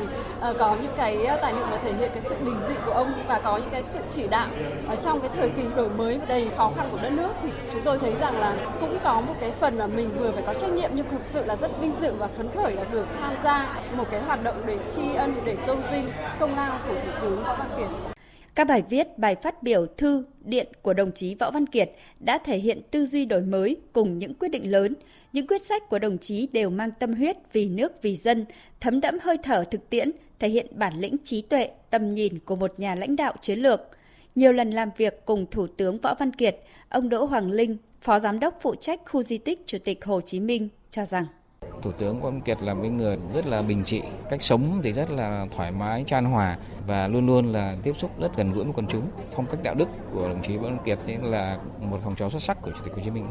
S18: uh, có những cái ờ, tài liệu mà thể hiện cái sự bình dị của ông và có những cái sự chỉ đạo ở trong cái thời kỳ đổi mới và đầy khó khăn của đất nước. Thì chúng tôi thấy rằng là cũng có một cái phần là mình vừa phải có trách nhiệm nhưng thực sự là rất vinh dự và phấn khởi là được tham gia một cái hoạt động để tri ân để tôn vinh công lao của thủ tướng võ văn kiệt
S17: các bài viết, bài phát biểu, thư, điện của đồng chí Võ Văn Kiệt đã thể hiện tư duy đổi mới cùng những quyết định lớn. Những quyết sách của đồng chí đều mang tâm huyết vì nước vì dân, thấm đẫm hơi thở thực tiễn, thể hiện bản lĩnh trí tuệ, tầm nhìn của một nhà lãnh đạo chiến lược. Nhiều lần làm việc cùng Thủ tướng Võ Văn Kiệt, ông Đỗ Hoàng Linh, Phó Giám đốc phụ trách khu di tích Chủ tịch Hồ Chí Minh cho rằng
S19: Thủ tướng Võ Văn Kiệt là một người rất là bình trị, cách sống thì rất là thoải mái, chan hòa và luôn luôn là tiếp xúc rất gần gũi với quần chúng. Phong cách đạo đức của đồng chí Võ Văn Kiệt là một phong trò xuất sắc của Chủ tịch Hồ Chí Minh.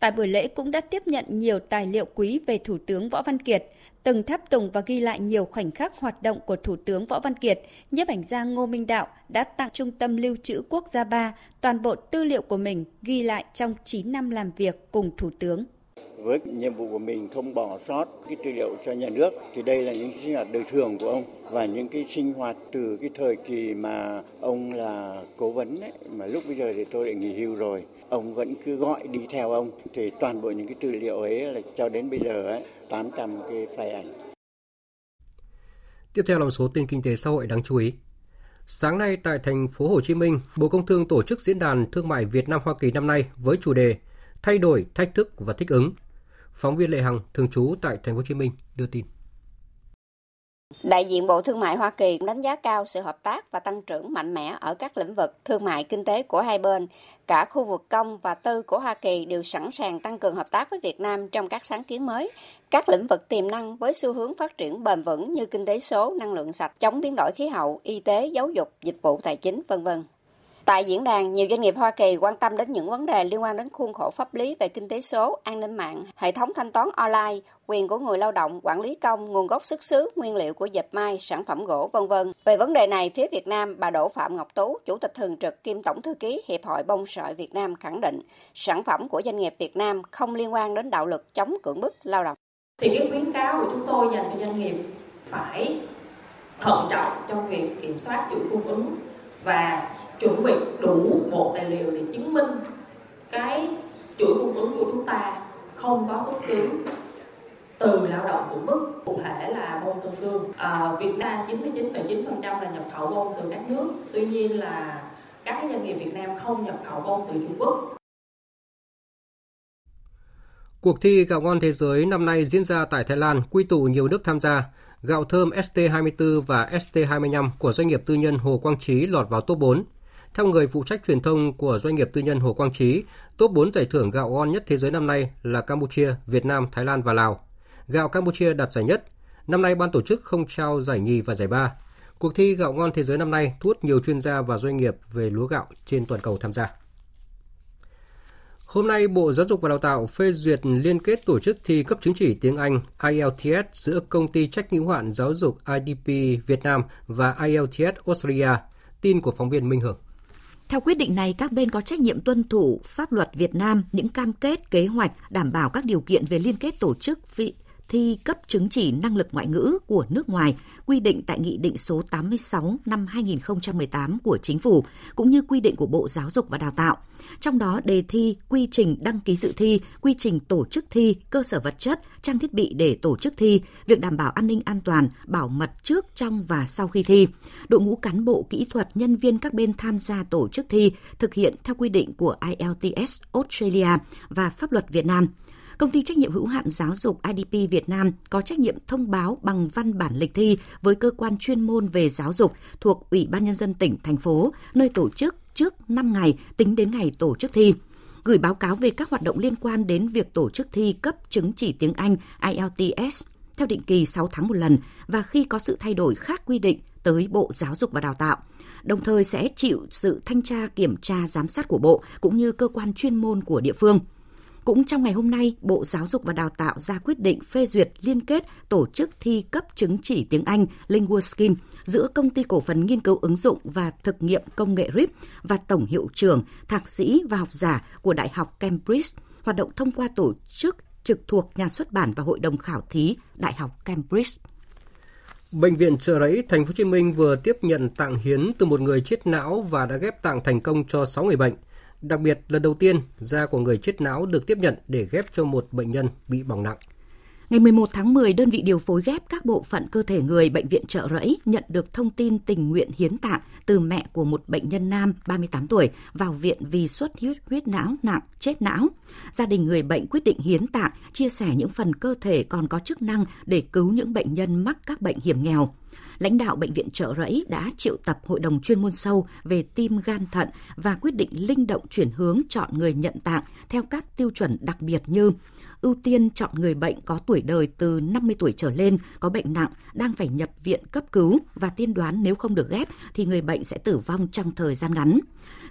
S17: Tại buổi lễ cũng đã tiếp nhận nhiều tài liệu quý về Thủ tướng Võ Văn Kiệt, từng tháp tùng và ghi lại nhiều khoảnh khắc hoạt động của Thủ tướng Võ Văn Kiệt. Nhiếp ảnh gia Ngô Minh Đạo đã tặng Trung tâm Lưu trữ Quốc gia 3 toàn bộ tư liệu của mình ghi lại trong 9 năm làm việc cùng Thủ tướng
S20: với nhiệm vụ của mình không bỏ sót cái tư liệu cho nhà nước thì đây là những sinh hoạt đời thường của ông và những cái sinh hoạt từ cái thời kỳ mà ông là cố vấn ấy, mà lúc bây giờ thì tôi lại nghỉ hưu rồi ông vẫn cứ gọi đi theo ông thì toàn bộ những cái tư liệu ấy là cho đến bây giờ ấy 800 cái file ảnh.
S1: Tiếp theo là một số tin kinh tế xã hội đáng chú ý. Sáng nay tại thành phố Hồ Chí Minh, Bộ Công Thương tổ chức diễn đàn thương mại Việt Nam Hoa Kỳ năm nay với chủ đề Thay đổi, thách thức và thích ứng Phóng viên Lệ Hằng thường trú tại Thành phố Hồ Chí Minh đưa tin.
S21: Đại diện Bộ Thương mại Hoa Kỳ đánh giá cao sự hợp tác và tăng trưởng mạnh mẽ ở các lĩnh vực thương mại kinh tế của hai bên. Cả khu vực công và tư của Hoa Kỳ đều sẵn sàng tăng cường hợp tác với Việt Nam trong các sáng kiến mới, các lĩnh vực tiềm năng với xu hướng phát triển bền vững như kinh tế số, năng lượng sạch, chống biến đổi khí hậu, y tế, giáo dục, dịch vụ tài chính, vân vân. Tại diễn đàn, nhiều doanh nghiệp Hoa Kỳ quan tâm đến những vấn đề liên quan đến khuôn khổ pháp lý về kinh tế số, an ninh mạng, hệ thống thanh toán online, quyền của người lao động, quản lý công, nguồn gốc xuất xứ, nguyên liệu của dệt may, sản phẩm gỗ, vân vân. Về vấn đề này, phía Việt Nam, bà Đỗ Phạm Ngọc Tú, Chủ tịch thường trực kiêm Tổng thư ký Hiệp hội Bông sợi Việt Nam khẳng định, sản phẩm của doanh nghiệp Việt Nam không liên quan đến đạo luật chống cưỡng bức lao động.
S22: Thì cái khuyến cáo của chúng tôi dành cho doanh nghiệp phải thận trọng trong việc kiểm soát chuỗi cung ứng và chuẩn bị đủ bộ tài liệu để chứng minh cái chuỗi cung ứng của chúng ta không có xuất xứ từ lao động của mức cụ thể là bông tương đương à, Việt Nam 99,9% là nhập khẩu bông từ các nước. Tuy nhiên là các doanh nghiệp Việt Nam không nhập khẩu bông từ Trung Quốc.
S1: Cuộc thi gạo ngon thế giới năm nay diễn ra tại Thái Lan, quy tụ nhiều nước tham gia. Gạo thơm ST24 và ST25 của doanh nghiệp tư nhân Hồ Quang Trí lọt vào top 4. Theo người phụ trách truyền thông của doanh nghiệp tư nhân Hồ Quang Trí, top 4 giải thưởng gạo ngon nhất thế giới năm nay là Campuchia, Việt Nam, Thái Lan và Lào. Gạo Campuchia đạt giải nhất. Năm nay ban tổ chức không trao giải nhì và giải ba. Cuộc thi gạo ngon thế giới năm nay thu hút nhiều chuyên gia và doanh nghiệp về lúa gạo trên toàn cầu tham gia. Hôm nay, Bộ Giáo dục và Đào tạo phê duyệt liên kết tổ chức thi cấp chứng chỉ tiếng Anh IELTS giữa công ty trách nhiệm hạn giáo dục IDP Việt Nam và IELTS Australia. Tin của phóng viên Minh Hưởng.
S3: Theo quyết định này, các bên có trách nhiệm tuân thủ pháp luật Việt Nam những cam kết, kế hoạch đảm bảo các điều kiện về liên kết tổ chức vị thi cấp chứng chỉ năng lực ngoại ngữ của nước ngoài quy định tại Nghị định số 86 năm 2018 của Chính phủ, cũng như quy định của Bộ Giáo dục và Đào tạo. Trong đó đề thi, quy trình đăng ký dự thi, quy trình tổ chức thi, cơ sở vật chất, trang thiết bị để tổ chức thi, việc đảm bảo an ninh an toàn, bảo mật trước, trong và sau khi thi. Đội ngũ cán bộ kỹ thuật, nhân viên các bên tham gia tổ chức thi thực hiện theo quy định của IELTS Australia và pháp luật Việt Nam. Công ty trách nhiệm hữu hạn giáo dục IDP Việt Nam có trách nhiệm thông báo bằng văn bản lịch thi với cơ quan chuyên môn về giáo dục thuộc Ủy ban Nhân dân tỉnh, thành phố, nơi tổ chức trước 5 ngày tính đến ngày tổ chức thi gửi báo cáo về các hoạt động liên quan đến việc tổ chức thi cấp chứng chỉ tiếng Anh IELTS theo định kỳ 6 tháng một lần và khi có sự thay đổi khác quy định tới Bộ Giáo dục và Đào tạo đồng thời sẽ chịu sự thanh tra kiểm tra giám sát của Bộ cũng như cơ quan chuyên môn của địa phương. Cũng trong ngày hôm nay, Bộ Giáo dục và Đào tạo ra quyết định phê duyệt liên kết tổ chức thi cấp chứng chỉ tiếng Anh LinguaSkin giữa Công ty Cổ phần Nghiên cứu ứng dụng và thực nghiệm công nghệ RIP và Tổng hiệu trưởng, thạc sĩ và học giả của Đại học Cambridge, hoạt động thông qua tổ chức trực thuộc nhà xuất bản và hội đồng khảo thí Đại học Cambridge.
S1: Bệnh viện Trợ Rẫy Thành phố Hồ Chí Minh vừa tiếp nhận tạng hiến từ một người chết não và đã ghép tạng thành công cho 6 người bệnh. Đặc biệt, lần đầu tiên, da của người chết não được tiếp nhận để ghép cho một bệnh nhân bị bỏng nặng.
S3: Ngày 11 tháng 10, đơn vị điều phối ghép các bộ phận cơ thể người Bệnh viện Trợ Rẫy nhận được thông tin tình nguyện hiến tạng từ mẹ của một bệnh nhân nam 38 tuổi vào viện vì xuất huyết huyết não nặng, chết não. Gia đình người bệnh quyết định hiến tạng, chia sẻ những phần cơ thể còn có chức năng để cứu những bệnh nhân mắc các bệnh hiểm nghèo lãnh đạo bệnh viện Trợ Rẫy đã triệu tập hội đồng chuyên môn sâu về tim gan thận và quyết định linh động chuyển hướng chọn người nhận tạng theo các tiêu chuẩn đặc biệt như ưu tiên chọn người bệnh có tuổi đời từ 50 tuổi trở lên, có bệnh nặng, đang phải nhập viện cấp cứu và tiên đoán nếu không được ghép thì người bệnh sẽ tử vong trong thời gian ngắn.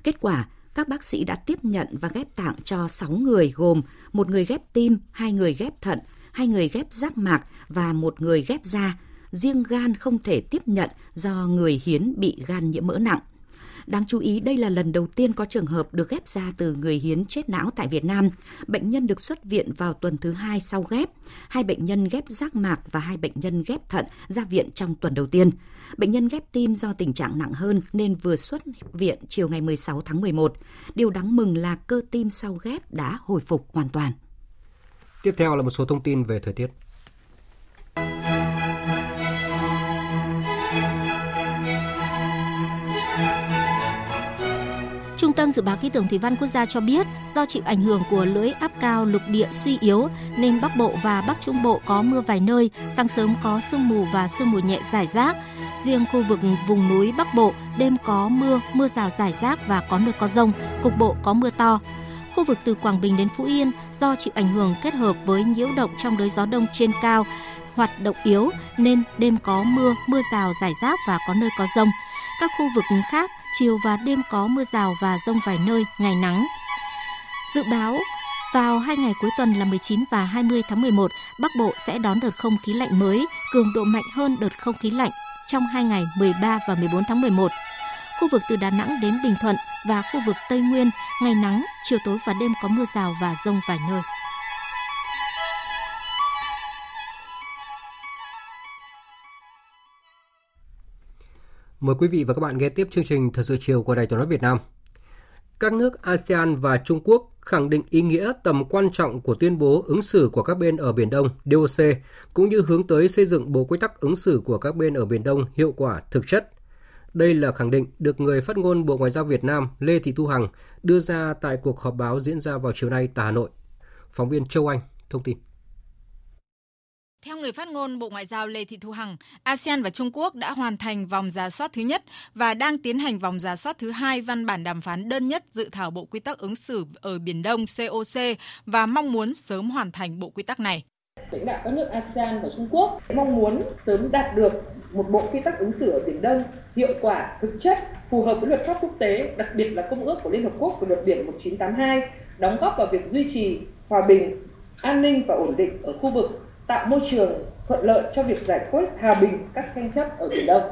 S3: Kết quả, các bác sĩ đã tiếp nhận và ghép tạng cho 6 người gồm một người ghép tim, hai người ghép thận, hai người ghép giác mạc và một người ghép da. Riêng gan không thể tiếp nhận do người hiến bị gan nhiễm mỡ nặng. Đáng chú ý, đây là lần đầu tiên có trường hợp được ghép da từ người hiến chết não tại Việt Nam. Bệnh nhân được xuất viện vào tuần thứ hai sau ghép. Hai bệnh nhân ghép giác mạc và hai bệnh nhân ghép thận ra viện trong tuần đầu tiên. Bệnh nhân ghép tim do tình trạng nặng hơn nên vừa xuất viện chiều ngày 16 tháng 11. Điều đáng mừng là cơ tim sau ghép đã hồi phục hoàn toàn.
S1: Tiếp theo là một số thông tin về thời tiết.
S23: Tâm Dự báo Khí tượng Thủy văn Quốc gia cho biết, do chịu ảnh hưởng của lưỡi áp cao lục địa suy yếu nên Bắc Bộ và Bắc Trung Bộ có mưa vài nơi, sáng sớm có sương mù và sương mù nhẹ rải rác. Riêng khu vực vùng núi Bắc Bộ đêm có mưa, mưa rào rải rác và có nơi có rông, cục bộ có mưa to. Khu vực từ Quảng Bình đến Phú Yên do chịu ảnh hưởng kết hợp với nhiễu động trong đới gió đông trên cao hoạt động yếu nên đêm có mưa, mưa rào rải rác và có nơi có rông. Các khu vực khác chiều và đêm có mưa rào và rông vài nơi, ngày nắng. Dự báo vào hai ngày cuối tuần là 19 và 20 tháng 11, Bắc Bộ sẽ đón đợt không khí lạnh mới, cường độ mạnh hơn đợt không khí lạnh trong hai ngày 13 và 14 tháng 11. Khu vực từ Đà Nẵng đến Bình Thuận và khu vực Tây Nguyên, ngày nắng, chiều tối và đêm có mưa rào và rông vài nơi.
S1: Mời quý vị và các bạn nghe tiếp chương trình Thời sự chiều của Đài Tiếng nói Việt Nam. Các nước ASEAN và Trung Quốc khẳng định ý nghĩa tầm quan trọng của tuyên bố ứng xử của các bên ở Biển Đông DOC cũng như hướng tới xây dựng bộ quy tắc ứng xử của các bên ở Biển Đông hiệu quả, thực chất. Đây là khẳng định được người phát ngôn Bộ Ngoại giao Việt Nam Lê Thị Thu Hằng đưa ra tại cuộc họp báo diễn ra vào chiều nay tại Hà Nội. Phóng viên Châu Anh thông tin.
S24: Theo người phát ngôn Bộ Ngoại giao Lê Thị Thu Hằng, ASEAN và Trung Quốc đã hoàn thành vòng giả soát thứ nhất và đang tiến hành vòng giả soát thứ hai văn bản đàm phán đơn nhất dự thảo Bộ Quy tắc ứng xử ở Biển Đông COC và mong muốn sớm hoàn thành bộ quy tắc này.
S25: Lãnh đạo các nước ASEAN và Trung Quốc mong muốn sớm đạt được một bộ quy tắc ứng xử ở Biển Đông hiệu quả, thực chất, phù hợp với luật pháp quốc tế, đặc biệt là Công ước của Liên Hợp Quốc về luật biển 1982 đóng góp vào việc duy trì hòa bình, an ninh và ổn định ở khu vực, tạo môi trường thuận lợi cho việc giải quyết hòa bình các tranh chấp ở Biển Đông.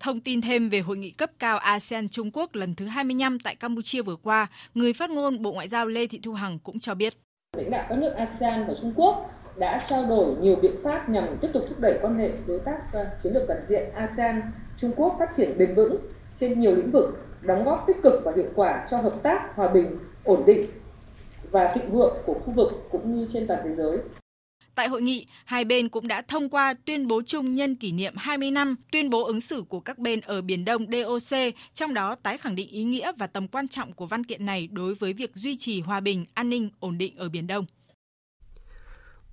S24: Thông tin thêm về hội nghị cấp cao ASEAN Trung Quốc lần thứ 25 tại Campuchia vừa qua, người phát ngôn Bộ Ngoại giao Lê Thị Thu Hằng cũng cho biết.
S25: Lãnh đạo các nước ASEAN và Trung Quốc đã trao đổi nhiều biện pháp nhằm tiếp tục thúc đẩy quan hệ đối tác ờ, chiến lược toàn diện ASEAN Trung Quốc phát triển bền vững trên nhiều lĩnh vực, đóng góp tích cực và hiệu quả cho hợp tác, hòa bình, ổn định và thịnh vượng của khu vực cũng như trên toàn thế giới.
S24: Tại hội nghị, hai bên cũng đã thông qua tuyên bố chung nhân kỷ niệm 20 năm tuyên bố ứng xử của các bên ở Biển Đông DOC, trong đó tái khẳng định ý nghĩa và tầm quan trọng của văn kiện này đối với việc duy trì hòa bình, an ninh, ổn định ở Biển Đông.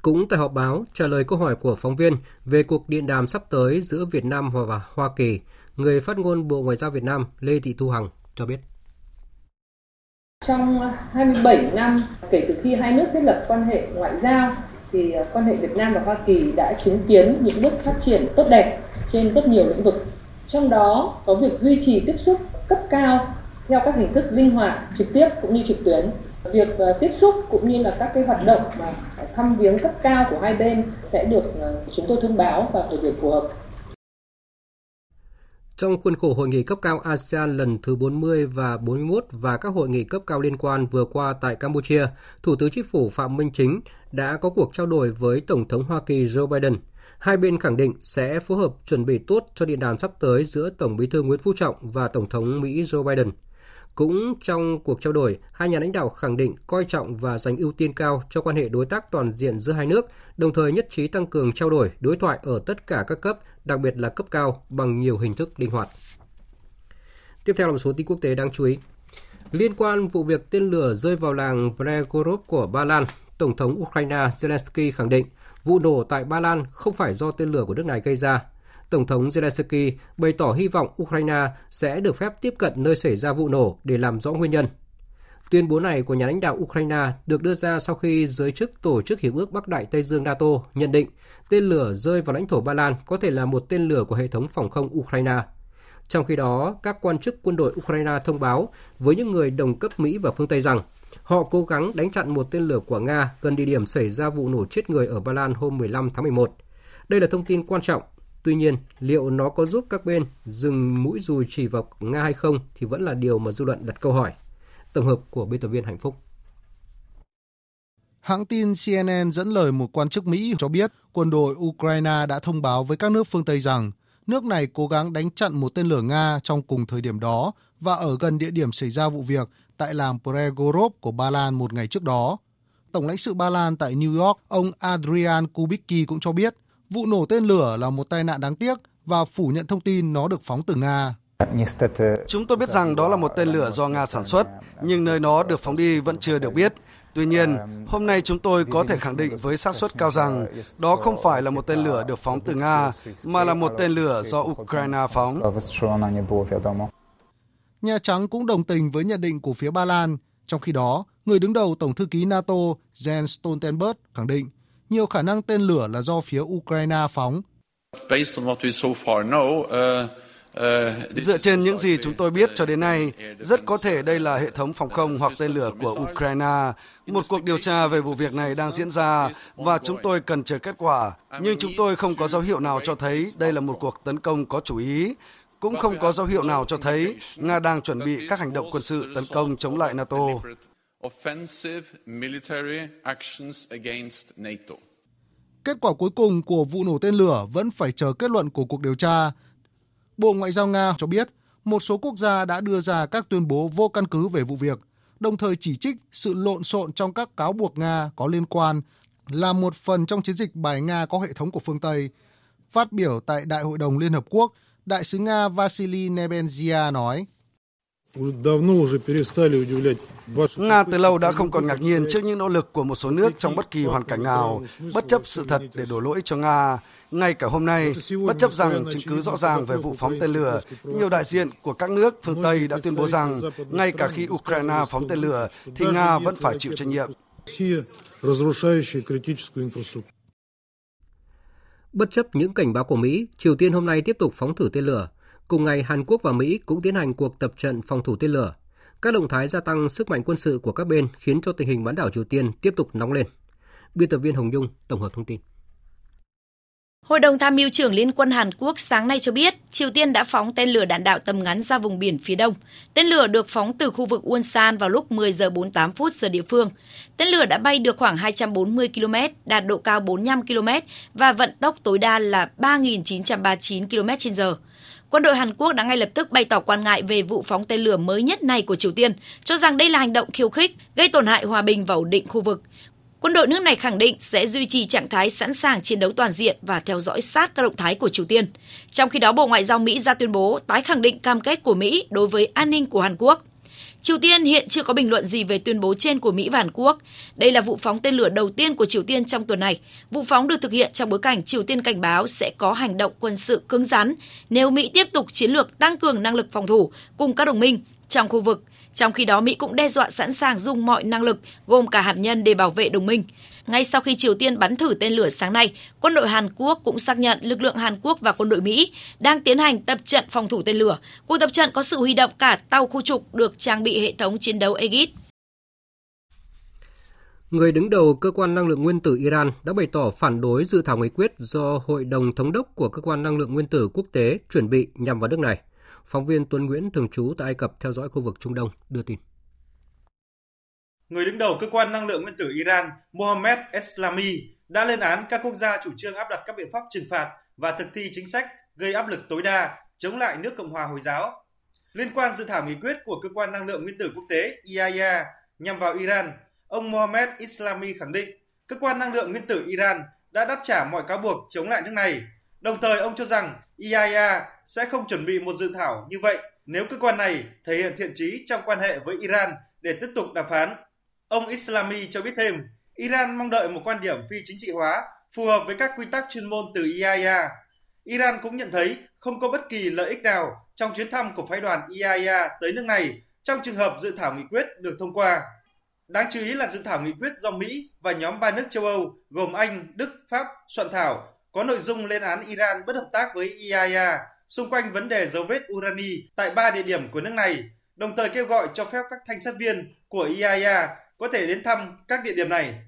S1: Cũng tại họp báo, trả lời câu hỏi của phóng viên về cuộc điện đàm sắp tới giữa Việt Nam và Hoa Kỳ, người phát ngôn Bộ Ngoại giao Việt Nam Lê Thị Thu Hằng cho biết.
S25: Trong 27 năm kể từ khi hai nước thiết lập quan hệ ngoại giao, thì à, quan hệ Việt Nam và Hoa Kỳ đã chứng kiến những bước phát triển tốt đẹp trên rất nhiều lĩnh vực. Trong đó có việc duy trì tiếp xúc cấp cao theo các hình thức linh hoạt, trực tiếp cũng như trực tuyến. Việc à, tiếp xúc cũng như là các cái hoạt động mà thăm viếng cấp cao của hai bên sẽ được à, chúng tôi thông báo vào thời điểm phù hợp.
S1: Trong khuôn khổ hội nghị cấp cao ASEAN lần thứ 40 và 41 và các hội nghị cấp cao liên quan vừa qua tại Campuchia, Thủ tướng Chính phủ Phạm Minh Chính đã có cuộc trao đổi với Tổng thống Hoa Kỳ Joe Biden. Hai bên khẳng định sẽ phối hợp chuẩn bị tốt cho điện đàm sắp tới giữa Tổng bí thư Nguyễn Phú Trọng và Tổng thống Mỹ Joe Biden. Cũng trong cuộc trao đổi, hai nhà lãnh đạo khẳng định coi trọng và dành ưu tiên cao cho quan hệ đối tác toàn diện giữa hai nước, đồng thời nhất trí tăng cường trao đổi, đối thoại ở tất cả các cấp, đặc biệt là cấp cao bằng nhiều hình thức linh hoạt. Tiếp theo là một số tin quốc tế đáng chú ý. Liên quan vụ việc tên lửa rơi vào làng Pregorov của Ba Lan, Tổng thống Ukraine Zelensky khẳng định vụ nổ tại Ba Lan không phải do tên lửa của nước này gây ra. Tổng thống Zelensky bày tỏ hy vọng Ukraine sẽ được phép tiếp cận nơi xảy ra vụ nổ để làm rõ nguyên nhân. Tuyên bố này của nhà lãnh đạo Ukraine được đưa ra sau khi giới chức Tổ chức Hiệp ước Bắc Đại Tây Dương NATO nhận định tên lửa rơi vào lãnh thổ Ba Lan có thể là một tên lửa của hệ thống phòng không Ukraine. Trong khi đó, các quan chức quân đội Ukraine thông báo với những người đồng cấp Mỹ và phương Tây rằng họ cố gắng đánh chặn một tên lửa của Nga gần địa điểm xảy ra vụ nổ chết người ở Ba Lan hôm 15 tháng 11. Đây là thông tin quan trọng. Tuy nhiên, liệu nó có giúp các bên dừng mũi dùi chỉ vào Nga hay không thì vẫn là điều mà dư luận đặt câu hỏi. Tổng hợp của biên tập viên Hạnh Phúc.
S26: Hãng tin CNN dẫn lời một quan chức Mỹ cho biết quân đội Ukraine đã thông báo với các nước phương Tây rằng nước này cố gắng đánh chặn một tên lửa Nga trong cùng thời điểm đó và ở gần địa điểm xảy ra vụ việc tại làng Pregorov của Ba Lan một ngày trước đó. Tổng lãnh sự Ba Lan tại New York, ông Adrian Kubicki cũng cho biết vụ nổ tên lửa là một tai nạn đáng tiếc và phủ nhận thông tin nó được phóng từ Nga.
S27: Chúng tôi biết rằng đó là một tên lửa do Nga sản xuất, nhưng nơi nó được phóng đi vẫn chưa được biết. Tuy nhiên, hôm nay chúng tôi có thể khẳng định với xác suất cao rằng đó không phải là một tên lửa được phóng từ Nga, mà là một tên lửa do Ukraine phóng.
S26: Nhà Trắng cũng đồng tình với nhận định của phía Ba Lan. Trong khi đó, người đứng đầu Tổng thư ký NATO Jens Stoltenberg khẳng định nhiều khả năng tên lửa là do phía Ukraine phóng.
S27: Dựa trên những gì chúng tôi biết cho đến nay, rất có thể đây là hệ thống phòng không hoặc tên lửa của Ukraine. Một cuộc điều tra về vụ việc này đang diễn ra và chúng tôi cần chờ kết quả. Nhưng chúng tôi không có dấu hiệu nào cho thấy đây là một cuộc tấn công có chủ ý. Cũng không có dấu hiệu nào cho thấy Nga đang chuẩn bị các hành động quân sự tấn công chống lại NATO.
S26: Kết quả cuối cùng của vụ nổ tên lửa vẫn phải chờ kết luận của cuộc điều tra. Bộ Ngoại giao Nga cho biết một số quốc gia đã đưa ra các tuyên bố vô căn cứ về vụ việc, đồng thời chỉ trích sự lộn xộn trong các cáo buộc Nga có liên quan là một phần trong chiến dịch bài Nga có hệ thống của phương Tây. Phát biểu tại Đại hội đồng Liên Hợp Quốc, Đại sứ Nga Vasily Nebenzia nói.
S27: Nga từ lâu đã không còn ngạc nhiên trước những nỗ lực của một số nước trong bất kỳ hoàn cảnh nào, bất chấp sự thật để đổ lỗi cho Nga. Ngay cả hôm nay, bất chấp rằng chứng cứ rõ ràng về vụ phóng tên lửa, nhiều đại diện của các nước phương Tây đã tuyên bố rằng ngay cả khi Ukraine phóng tên lửa thì Nga vẫn phải chịu trách nhiệm.
S1: Bất chấp những cảnh báo của Mỹ, Triều Tiên hôm nay tiếp tục phóng thử tên lửa. Cùng ngày, Hàn Quốc và Mỹ cũng tiến hành cuộc tập trận phòng thủ tên lửa. Các động thái gia tăng sức mạnh quân sự của các bên khiến cho tình hình bán đảo Triều Tiên tiếp tục nóng lên. Biên tập viên Hồng Nhung tổng hợp thông tin.
S28: Hội đồng tham mưu trưởng Liên quân Hàn Quốc sáng nay cho biết Triều Tiên đã phóng tên lửa đạn đạo tầm ngắn ra vùng biển phía đông. Tên lửa được phóng từ khu vực Ulsan vào lúc 10 giờ 48 phút giờ địa phương. Tên lửa đã bay được khoảng 240 km, đạt độ cao 45 km và vận tốc tối đa là 3.939 km/h. Quân đội Hàn Quốc đã ngay lập tức bày tỏ quan ngại về vụ phóng tên lửa mới nhất này của Triều Tiên, cho rằng đây là hành động khiêu khích, gây tổn hại hòa bình và ổn định khu vực. Quân đội nước này khẳng định sẽ duy trì trạng thái sẵn sàng chiến đấu toàn diện và theo dõi sát các động thái của Triều Tiên. Trong khi đó, Bộ Ngoại giao Mỹ ra tuyên bố tái khẳng định cam kết của Mỹ đối với an ninh của Hàn Quốc. Triều Tiên hiện chưa có bình luận gì về tuyên bố trên của Mỹ và Hàn Quốc. Đây là vụ phóng tên lửa đầu tiên của Triều Tiên trong tuần này. Vụ phóng được thực hiện trong bối cảnh Triều Tiên cảnh báo sẽ có hành động quân sự cứng rắn nếu Mỹ tiếp tục chiến lược tăng cường năng lực phòng thủ cùng các đồng minh trong khu vực trong khi đó, Mỹ cũng đe dọa sẵn sàng dùng mọi năng lực, gồm cả hạt nhân để bảo vệ đồng minh. Ngay sau khi Triều Tiên bắn thử tên lửa sáng nay, quân đội Hàn Quốc cũng xác nhận lực lượng Hàn Quốc và quân đội Mỹ đang tiến hành tập trận phòng thủ tên lửa. Cuộc tập trận có sự huy động cả tàu khu trục được trang bị hệ thống chiến đấu Aegis.
S1: Người đứng đầu cơ quan năng lượng nguyên tử Iran đã bày tỏ phản đối dự thảo nghị quyết do Hội đồng thống đốc của cơ quan năng lượng nguyên tử quốc tế chuẩn bị nhằm vào nước này. Phóng viên Tuấn Nguyễn thường trú tại Ai Cập theo dõi khu vực Trung Đông đưa tin.
S29: Người đứng đầu cơ quan năng lượng nguyên tử Iran Mohammed Eslami đã lên án các quốc gia chủ trương áp đặt các biện pháp trừng phạt và thực thi chính sách gây áp lực tối đa chống lại nước Cộng hòa Hồi giáo. Liên quan dự thảo nghị quyết của cơ quan năng lượng nguyên tử quốc tế IAEA nhằm vào Iran, ông Mohammed Islami khẳng định cơ quan năng lượng nguyên tử Iran đã đáp trả mọi cáo buộc chống lại nước này. Đồng thời ông cho rằng IAEA sẽ không chuẩn bị một dự thảo như vậy nếu cơ quan này thể hiện thiện trí trong quan hệ với Iran để tiếp tục đàm phán. Ông Islami cho biết thêm, Iran mong đợi một quan điểm phi chính trị hóa phù hợp với các quy tắc chuyên môn từ IAEA. Iran cũng nhận thấy không có bất kỳ lợi ích nào trong chuyến thăm của phái đoàn IAEA tới nước này trong trường hợp dự thảo nghị quyết được thông qua. Đáng chú ý là dự thảo nghị quyết do Mỹ và nhóm ba nước châu Âu gồm Anh, Đức, Pháp soạn thảo có nội dung lên án Iran bất hợp tác với IAEA xung quanh vấn đề dấu vết urani tại ba địa điểm của nước này, đồng thời kêu gọi cho phép các thanh sát viên của IAEA có thể đến thăm các địa điểm này.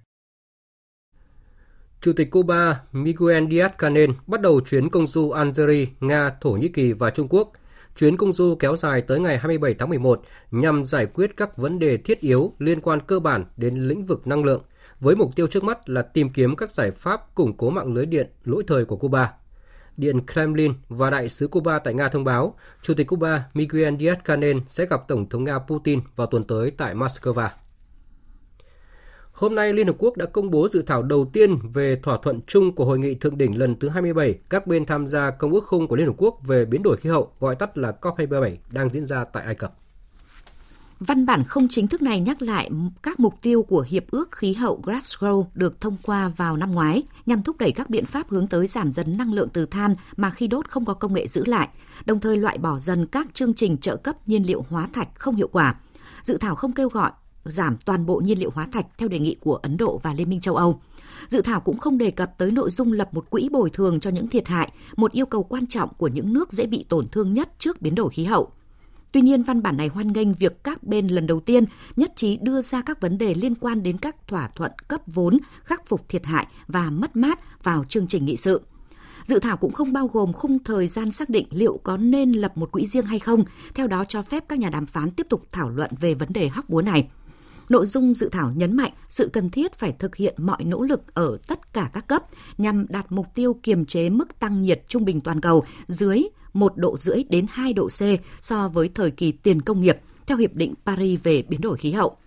S1: Chủ tịch Cuba Miguel Díaz-Canel bắt đầu chuyến công du Algeria, Nga, Thổ Nhĩ Kỳ và Trung Quốc. Chuyến công du kéo dài tới ngày 27 tháng 11 nhằm giải quyết các vấn đề thiết yếu liên quan cơ bản đến lĩnh vực năng lượng, với mục tiêu trước mắt là tìm kiếm các giải pháp củng cố mạng lưới điện lỗi thời của Cuba. Điện Kremlin và Đại sứ Cuba tại Nga thông báo, Chủ tịch Cuba Miguel Díaz-Canel sẽ gặp Tổng thống Nga Putin vào tuần tới tại Moscow. Hôm nay, Liên Hợp Quốc đã công bố dự thảo đầu tiên về thỏa thuận chung của Hội nghị Thượng đỉnh lần thứ 27 các bên tham gia Công ước khung của Liên Hợp Quốc về biến đổi khí hậu, gọi tắt là COP27, đang diễn ra tại Ai Cập.
S3: Văn bản không chính thức này nhắc lại các mục tiêu của Hiệp ước Khí hậu Glasgow được thông qua vào năm ngoái nhằm thúc đẩy các biện pháp hướng tới giảm dần năng lượng từ than mà khi đốt không có công nghệ giữ lại, đồng thời loại bỏ dần các chương trình trợ cấp nhiên liệu hóa thạch không hiệu quả. Dự thảo không kêu gọi giảm toàn bộ nhiên liệu hóa thạch theo đề nghị của Ấn Độ và Liên minh châu Âu. Dự thảo cũng không đề cập tới nội dung lập một quỹ bồi thường cho những thiệt hại, một yêu cầu quan trọng của những nước dễ bị tổn thương nhất trước biến đổi khí hậu. Tuy nhiên, văn bản này hoan nghênh việc các bên lần đầu tiên nhất trí đưa ra các vấn đề liên quan đến các thỏa thuận cấp vốn, khắc phục thiệt hại và mất mát vào chương trình nghị sự. Dự thảo cũng không bao gồm khung thời gian xác định liệu có nên lập một quỹ riêng hay không, theo đó cho phép các nhà đàm phán tiếp tục thảo luận về vấn đề hóc búa này. Nội dung dự thảo nhấn mạnh sự cần thiết phải thực hiện mọi nỗ lực ở tất cả các cấp nhằm đạt mục tiêu kiềm chế mức tăng nhiệt trung bình toàn cầu dưới 1 độ rưỡi đến 2 độ C so với thời kỳ tiền công nghiệp, theo Hiệp định Paris về biến đổi khí hậu.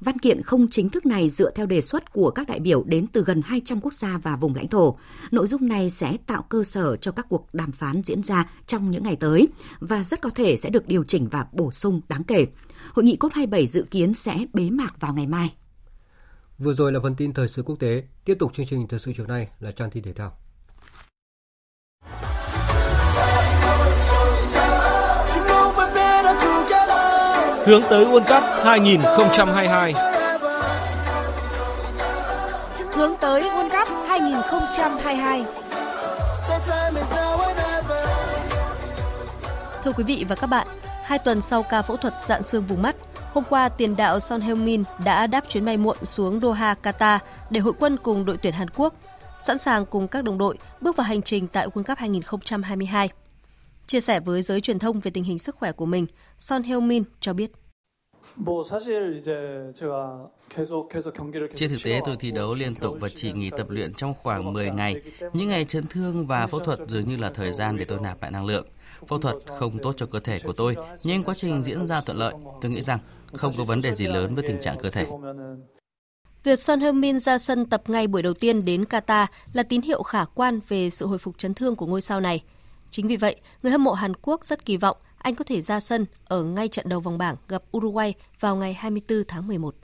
S3: Văn kiện không chính thức này dựa theo đề xuất của các đại biểu đến từ gần 200 quốc gia và vùng lãnh thổ. Nội dung này sẽ tạo cơ sở cho các cuộc đàm phán diễn ra trong những ngày tới và rất có thể sẽ được điều chỉnh và bổ sung đáng kể. Hội nghị COP27 dự kiến sẽ bế mạc vào ngày mai.
S1: Vừa rồi là phần tin thời sự quốc tế. Tiếp tục chương trình thời sự chiều nay là trang tin thể thao.
S30: hướng tới World Cup 2022.
S16: Hướng tới World Cup 2022.
S31: Thưa quý vị và các bạn, hai tuần sau ca phẫu thuật dạn xương vùng mắt,
S32: Hôm qua, tiền đạo Son Heung-min đã đáp chuyến bay muộn xuống Doha, Qatar để hội quân cùng đội tuyển Hàn Quốc, sẵn sàng cùng các đồng đội bước vào hành trình tại World Cup 2022. Chia sẻ với giới truyền thông về tình hình sức khỏe của mình, Son Heung-min cho biết.
S33: Trên thực tế tôi thi đấu liên tục và chỉ nghỉ tập luyện trong khoảng 10 ngày. Những ngày chấn thương và phẫu thuật dường như là thời gian để tôi nạp lại năng lượng. Phẫu thuật không tốt cho cơ thể của tôi, nhưng quá trình diễn ra thuận lợi. Tôi nghĩ rằng không có vấn đề gì lớn với tình trạng cơ thể.
S32: Việc Son Heung-min ra sân tập ngay buổi đầu tiên đến Qatar là tín hiệu khả quan về sự hồi phục chấn thương của ngôi sao này. Chính vì vậy, người hâm mộ Hàn Quốc rất kỳ vọng anh có thể ra sân ở ngay trận đầu vòng bảng gặp Uruguay vào ngày 24 tháng 11.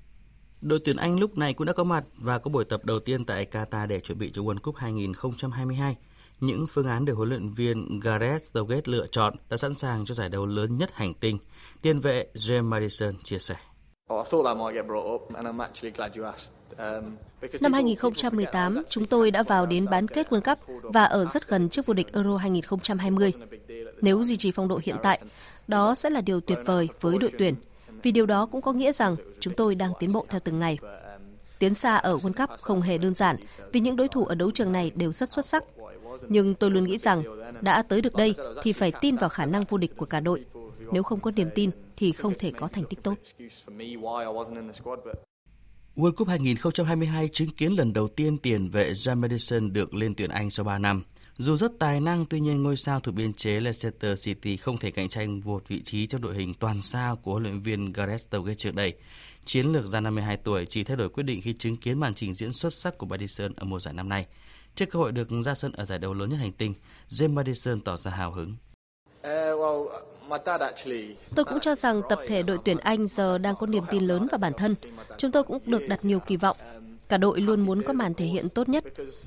S33: Đội tuyển Anh lúc này cũng đã có mặt và có buổi tập đầu tiên tại Qatar để chuẩn bị cho World Cup 2022. Những phương án được huấn luyện viên Gareth Southgate lựa chọn đã sẵn sàng cho giải đấu lớn nhất hành tinh. Tiền vệ James Madison chia sẻ.
S32: Năm 2018, chúng tôi đã vào đến bán kết World Cup và ở rất gần trước vô địch Euro 2020. Nếu duy trì phong độ hiện tại, đó sẽ là điều tuyệt vời với đội tuyển, vì điều đó cũng có nghĩa rằng chúng tôi đang tiến bộ theo từng ngày. Tiến xa ở World Cup không hề đơn giản, vì những đối thủ ở đấu trường này đều rất xuất sắc. Nhưng tôi luôn nghĩ rằng, đã tới được đây thì phải tin vào khả năng vô địch của cả đội. Nếu không có niềm tin thì không thể có thành tích tốt.
S33: World Cup 2022 chứng kiến lần đầu tiên tiền vệ James Madison được lên tuyển Anh sau 3 năm. Dù rất tài năng, tuy nhiên ngôi sao thuộc biên chế Leicester City không thể cạnh tranh một vị trí trong đội hình toàn sao của huấn luyện viên Gareth Southgate trước đây. Chiến lược gia 52 tuổi chỉ thay đổi quyết định khi chứng kiến màn trình diễn xuất sắc của Madison ở mùa giải năm nay. Trước cơ hội được ra sân ở giải đấu lớn nhất hành tinh, James Madison tỏ ra hào hứng.
S32: Tôi cũng cho rằng tập thể đội tuyển Anh giờ đang có niềm tin lớn vào bản thân. Chúng tôi cũng được đặt nhiều kỳ vọng. Cả đội luôn muốn có màn thể hiện tốt nhất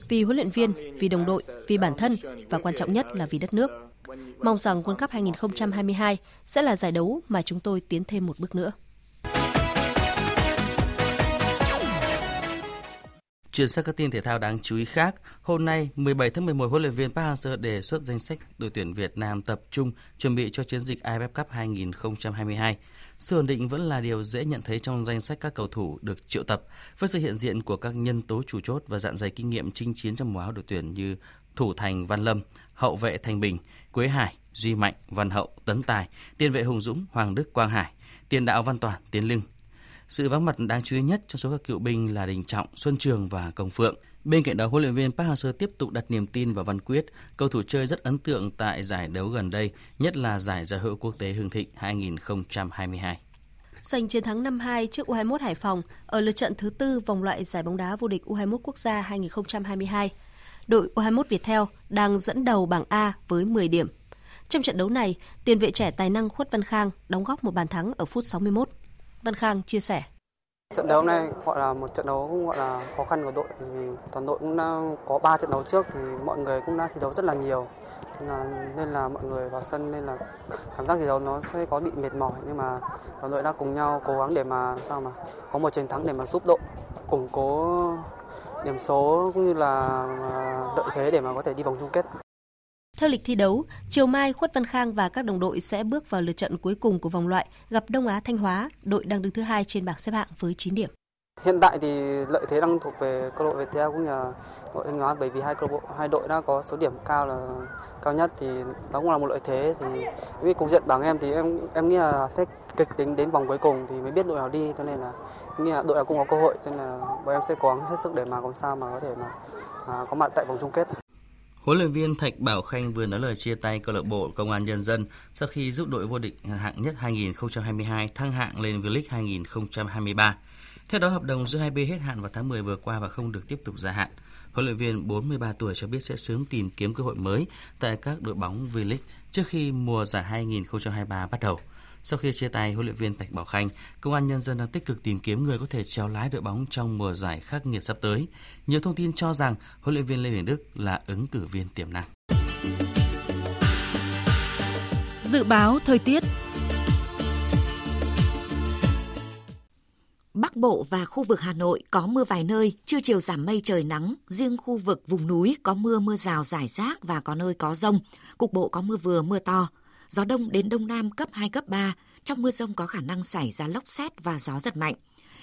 S32: vì huấn luyện viên, vì đồng đội, vì bản thân và quan trọng nhất là vì đất nước. Mong rằng World Cup 2022 sẽ là giải đấu mà chúng tôi tiến thêm một bước nữa.
S33: Chuyển sang các tin thể thao đáng chú ý khác, hôm nay 17 tháng 11 huấn luyện viên Park Hang-seo đề xuất danh sách đội tuyển Việt Nam tập trung chuẩn bị cho chiến dịch AFF Cup 2022. Sự ổn định vẫn là điều dễ nhận thấy trong danh sách các cầu thủ được triệu tập, với sự hiện diện của các nhân tố chủ chốt và dạn dày kinh nghiệm chinh chiến trong mùa áo đội tuyển như thủ thành Văn Lâm, hậu vệ Thành Bình, Quế Hải, Duy Mạnh, Văn Hậu, Tấn Tài, tiền vệ Hùng Dũng, Hoàng Đức, Quang Hải, tiền đạo Văn Toàn, Tiến Lưng. Sự vắng mặt đáng chú ý nhất trong số các cựu binh là Đình Trọng, Xuân Trường và Công Phượng. Bên cạnh đó, huấn luyện viên Park Hang-seo tiếp tục đặt niềm tin vào Văn Quyết, cầu thủ chơi rất ấn tượng tại giải đấu gần đây, nhất là giải giải hữu quốc tế Hưng Thịnh 2022
S32: giành chiến thắng 5-2 trước U21 Hải Phòng ở lượt trận thứ tư vòng loại giải bóng đá vô địch U21 quốc gia 2022. Đội U21 Viettel đang dẫn đầu bảng A với 10 điểm. Trong trận đấu này, tiền vệ trẻ tài năng Khuất Văn Khang đóng góp một bàn thắng ở phút 61. Văn Khang chia sẻ.
S34: Trận đấu này gọi là một trận đấu cũng gọi là khó khăn của đội vì toàn đội cũng đã có 3 trận đấu trước thì mọi người cũng đã thi đấu rất là nhiều nên là, nên là mọi người vào sân nên là cảm giác thi đấu nó sẽ có bị mệt mỏi nhưng mà toàn đội đã cùng nhau cố gắng để mà sao mà có một chiến thắng để mà giúp đội củng cố điểm số cũng như là à, lợi thế để mà có thể đi vòng chung kết.
S32: Theo lịch thi đấu, chiều mai Khuất Văn Khang và các đồng đội sẽ bước vào lượt trận cuối cùng của vòng loại gặp Đông Á Thanh Hóa, đội đang đứng thứ hai trên bảng xếp hạng với 9 điểm.
S34: Hiện tại thì lợi thế đang thuộc về câu lạc bộ Viettel cũng như là đội Thanh Hóa bởi vì hai câu bộ hai đội đã có số điểm cao là cao nhất thì đó cũng là một lợi thế thì với cục diện bảng em thì em em nghĩ là sẽ kịch tính đến vòng cuối cùng thì mới biết đội nào đi cho nên là nghĩ là đội nào cũng có cơ hội cho nên là bọn em sẽ cố gắng hết sức để mà làm sao mà có thể mà à, có mặt tại vòng chung kết.
S33: Huấn luyện viên Thạch Bảo Khanh vừa nói lời chia tay câu lạc bộ Công an Nhân dân sau khi giúp đội vô địch hạng nhất 2022 thăng hạng lên V-League 2023. Theo đó, hợp đồng giữa hai bên hết hạn vào tháng 10 vừa qua và không được tiếp tục gia hạn. Huấn luyện viên 43 tuổi cho biết sẽ sớm tìm kiếm cơ hội mới tại các đội bóng V-League trước khi mùa giải 2023 bắt đầu. Sau khi chia tay huấn luyện viên Bạch Bảo Khanh, Công an Nhân dân đang tích cực tìm kiếm người có thể trèo lái đội bóng trong mùa giải khắc nghiệt sắp tới. Nhiều thông tin cho rằng huấn luyện viên Lê Huyền Đức là ứng cử viên tiềm năng.
S16: Dự báo thời tiết
S3: Bắc Bộ và khu vực Hà Nội có mưa vài nơi, trưa chiều giảm mây trời nắng, riêng khu vực vùng núi có mưa mưa rào rải rác và có nơi có rông, cục bộ có mưa vừa mưa to. Gió đông đến đông nam cấp 2, cấp 3. Trong mưa rông có khả năng xảy ra lốc xét và gió giật mạnh.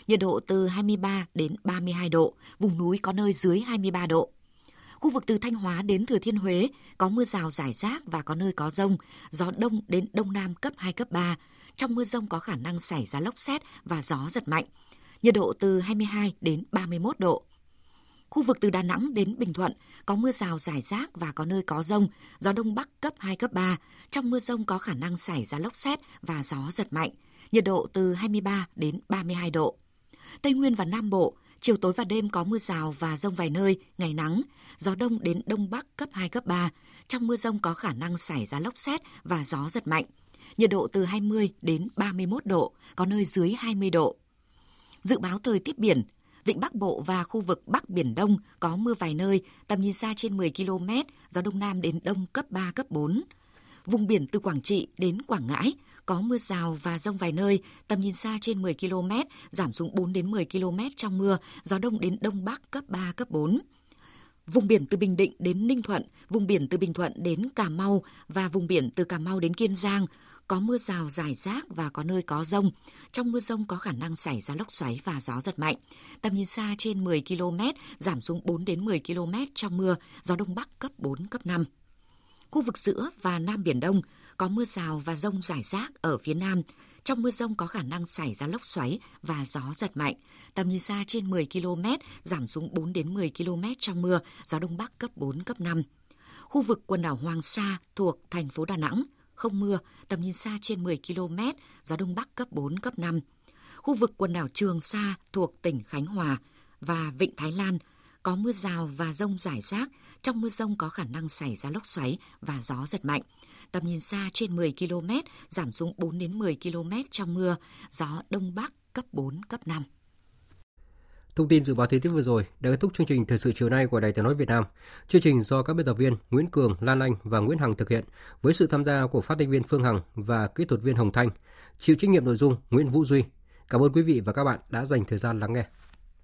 S3: Nhiệt độ từ 23 đến 32 độ, vùng núi có nơi dưới 23 độ. Khu vực từ Thanh Hóa đến Thừa Thiên Huế có mưa rào rải rác và có nơi có rông, gió đông đến đông nam cấp 2, cấp 3. Trong mưa rông có khả năng xảy ra lốc xét và gió giật mạnh. Nhiệt độ từ 22 đến 31 độ. Khu vực từ Đà Nẵng đến Bình Thuận có mưa rào rải rác và có nơi có rông, gió đông bắc cấp 2, cấp 3. Trong mưa rông có khả năng xảy ra lốc xét và gió giật mạnh, nhiệt độ từ 23 đến 32 độ. Tây Nguyên và Nam Bộ, chiều tối và đêm có mưa rào và rông vài nơi, ngày nắng, gió đông đến đông bắc cấp 2, cấp 3. Trong mưa rông có khả năng xảy ra lốc xét và gió giật mạnh, nhiệt độ từ 20 đến 31 độ, có nơi dưới 20 độ. Dự báo thời tiết biển, Vịnh Bắc Bộ và khu vực Bắc Biển Đông có mưa vài nơi, tầm nhìn xa trên 10 km, gió Đông Nam đến Đông cấp 3, cấp 4. Vùng biển từ Quảng Trị đến Quảng Ngãi có mưa rào và rông vài nơi, tầm nhìn xa trên 10 km, giảm xuống 4 đến 10 km trong mưa, gió đông đến đông bắc cấp 3, cấp 4. Vùng biển từ Bình Định đến Ninh Thuận, vùng biển từ Bình Thuận đến Cà Mau và vùng biển từ Cà Mau đến Kiên Giang có mưa rào rải rác và có nơi có rông. Trong mưa rông có khả năng xảy ra lốc xoáy và gió giật mạnh. Tầm nhìn xa trên 10 km, giảm xuống 4 đến 10 km trong mưa, gió đông bắc cấp 4, cấp 5. Khu vực giữa và Nam Biển Đông có mưa rào và rông rải rác ở phía Nam. Trong mưa rông có khả năng xảy ra lốc xoáy và gió giật mạnh. Tầm nhìn xa trên 10 km, giảm xuống 4 đến 10 km trong mưa, gió đông bắc cấp 4, cấp 5. Khu vực quần đảo Hoàng Sa thuộc thành phố Đà Nẵng, không mưa, tầm nhìn xa trên 10 km, gió đông bắc cấp 4, cấp 5. Khu vực quần đảo Trường Sa thuộc tỉnh Khánh Hòa và Vịnh Thái Lan có mưa rào và rông rải rác. Trong mưa rông có khả năng xảy ra lốc xoáy và gió giật mạnh. Tầm nhìn xa trên 10 km, giảm xuống 4 đến 10 km trong mưa, gió đông bắc cấp 4, cấp 5.
S1: Thông tin dự báo thời tiết vừa rồi đã kết thúc chương trình thời sự chiều nay của Đài Tiếng nói Việt Nam. Chương trình do các biên tập viên Nguyễn Cường, Lan Anh và Nguyễn Hằng thực hiện với sự tham gia của phát thanh viên Phương Hằng và kỹ thuật viên Hồng Thanh. Chịu trách nhiệm nội dung Nguyễn Vũ Duy. Cảm ơn quý vị và các bạn đã dành thời gian lắng nghe.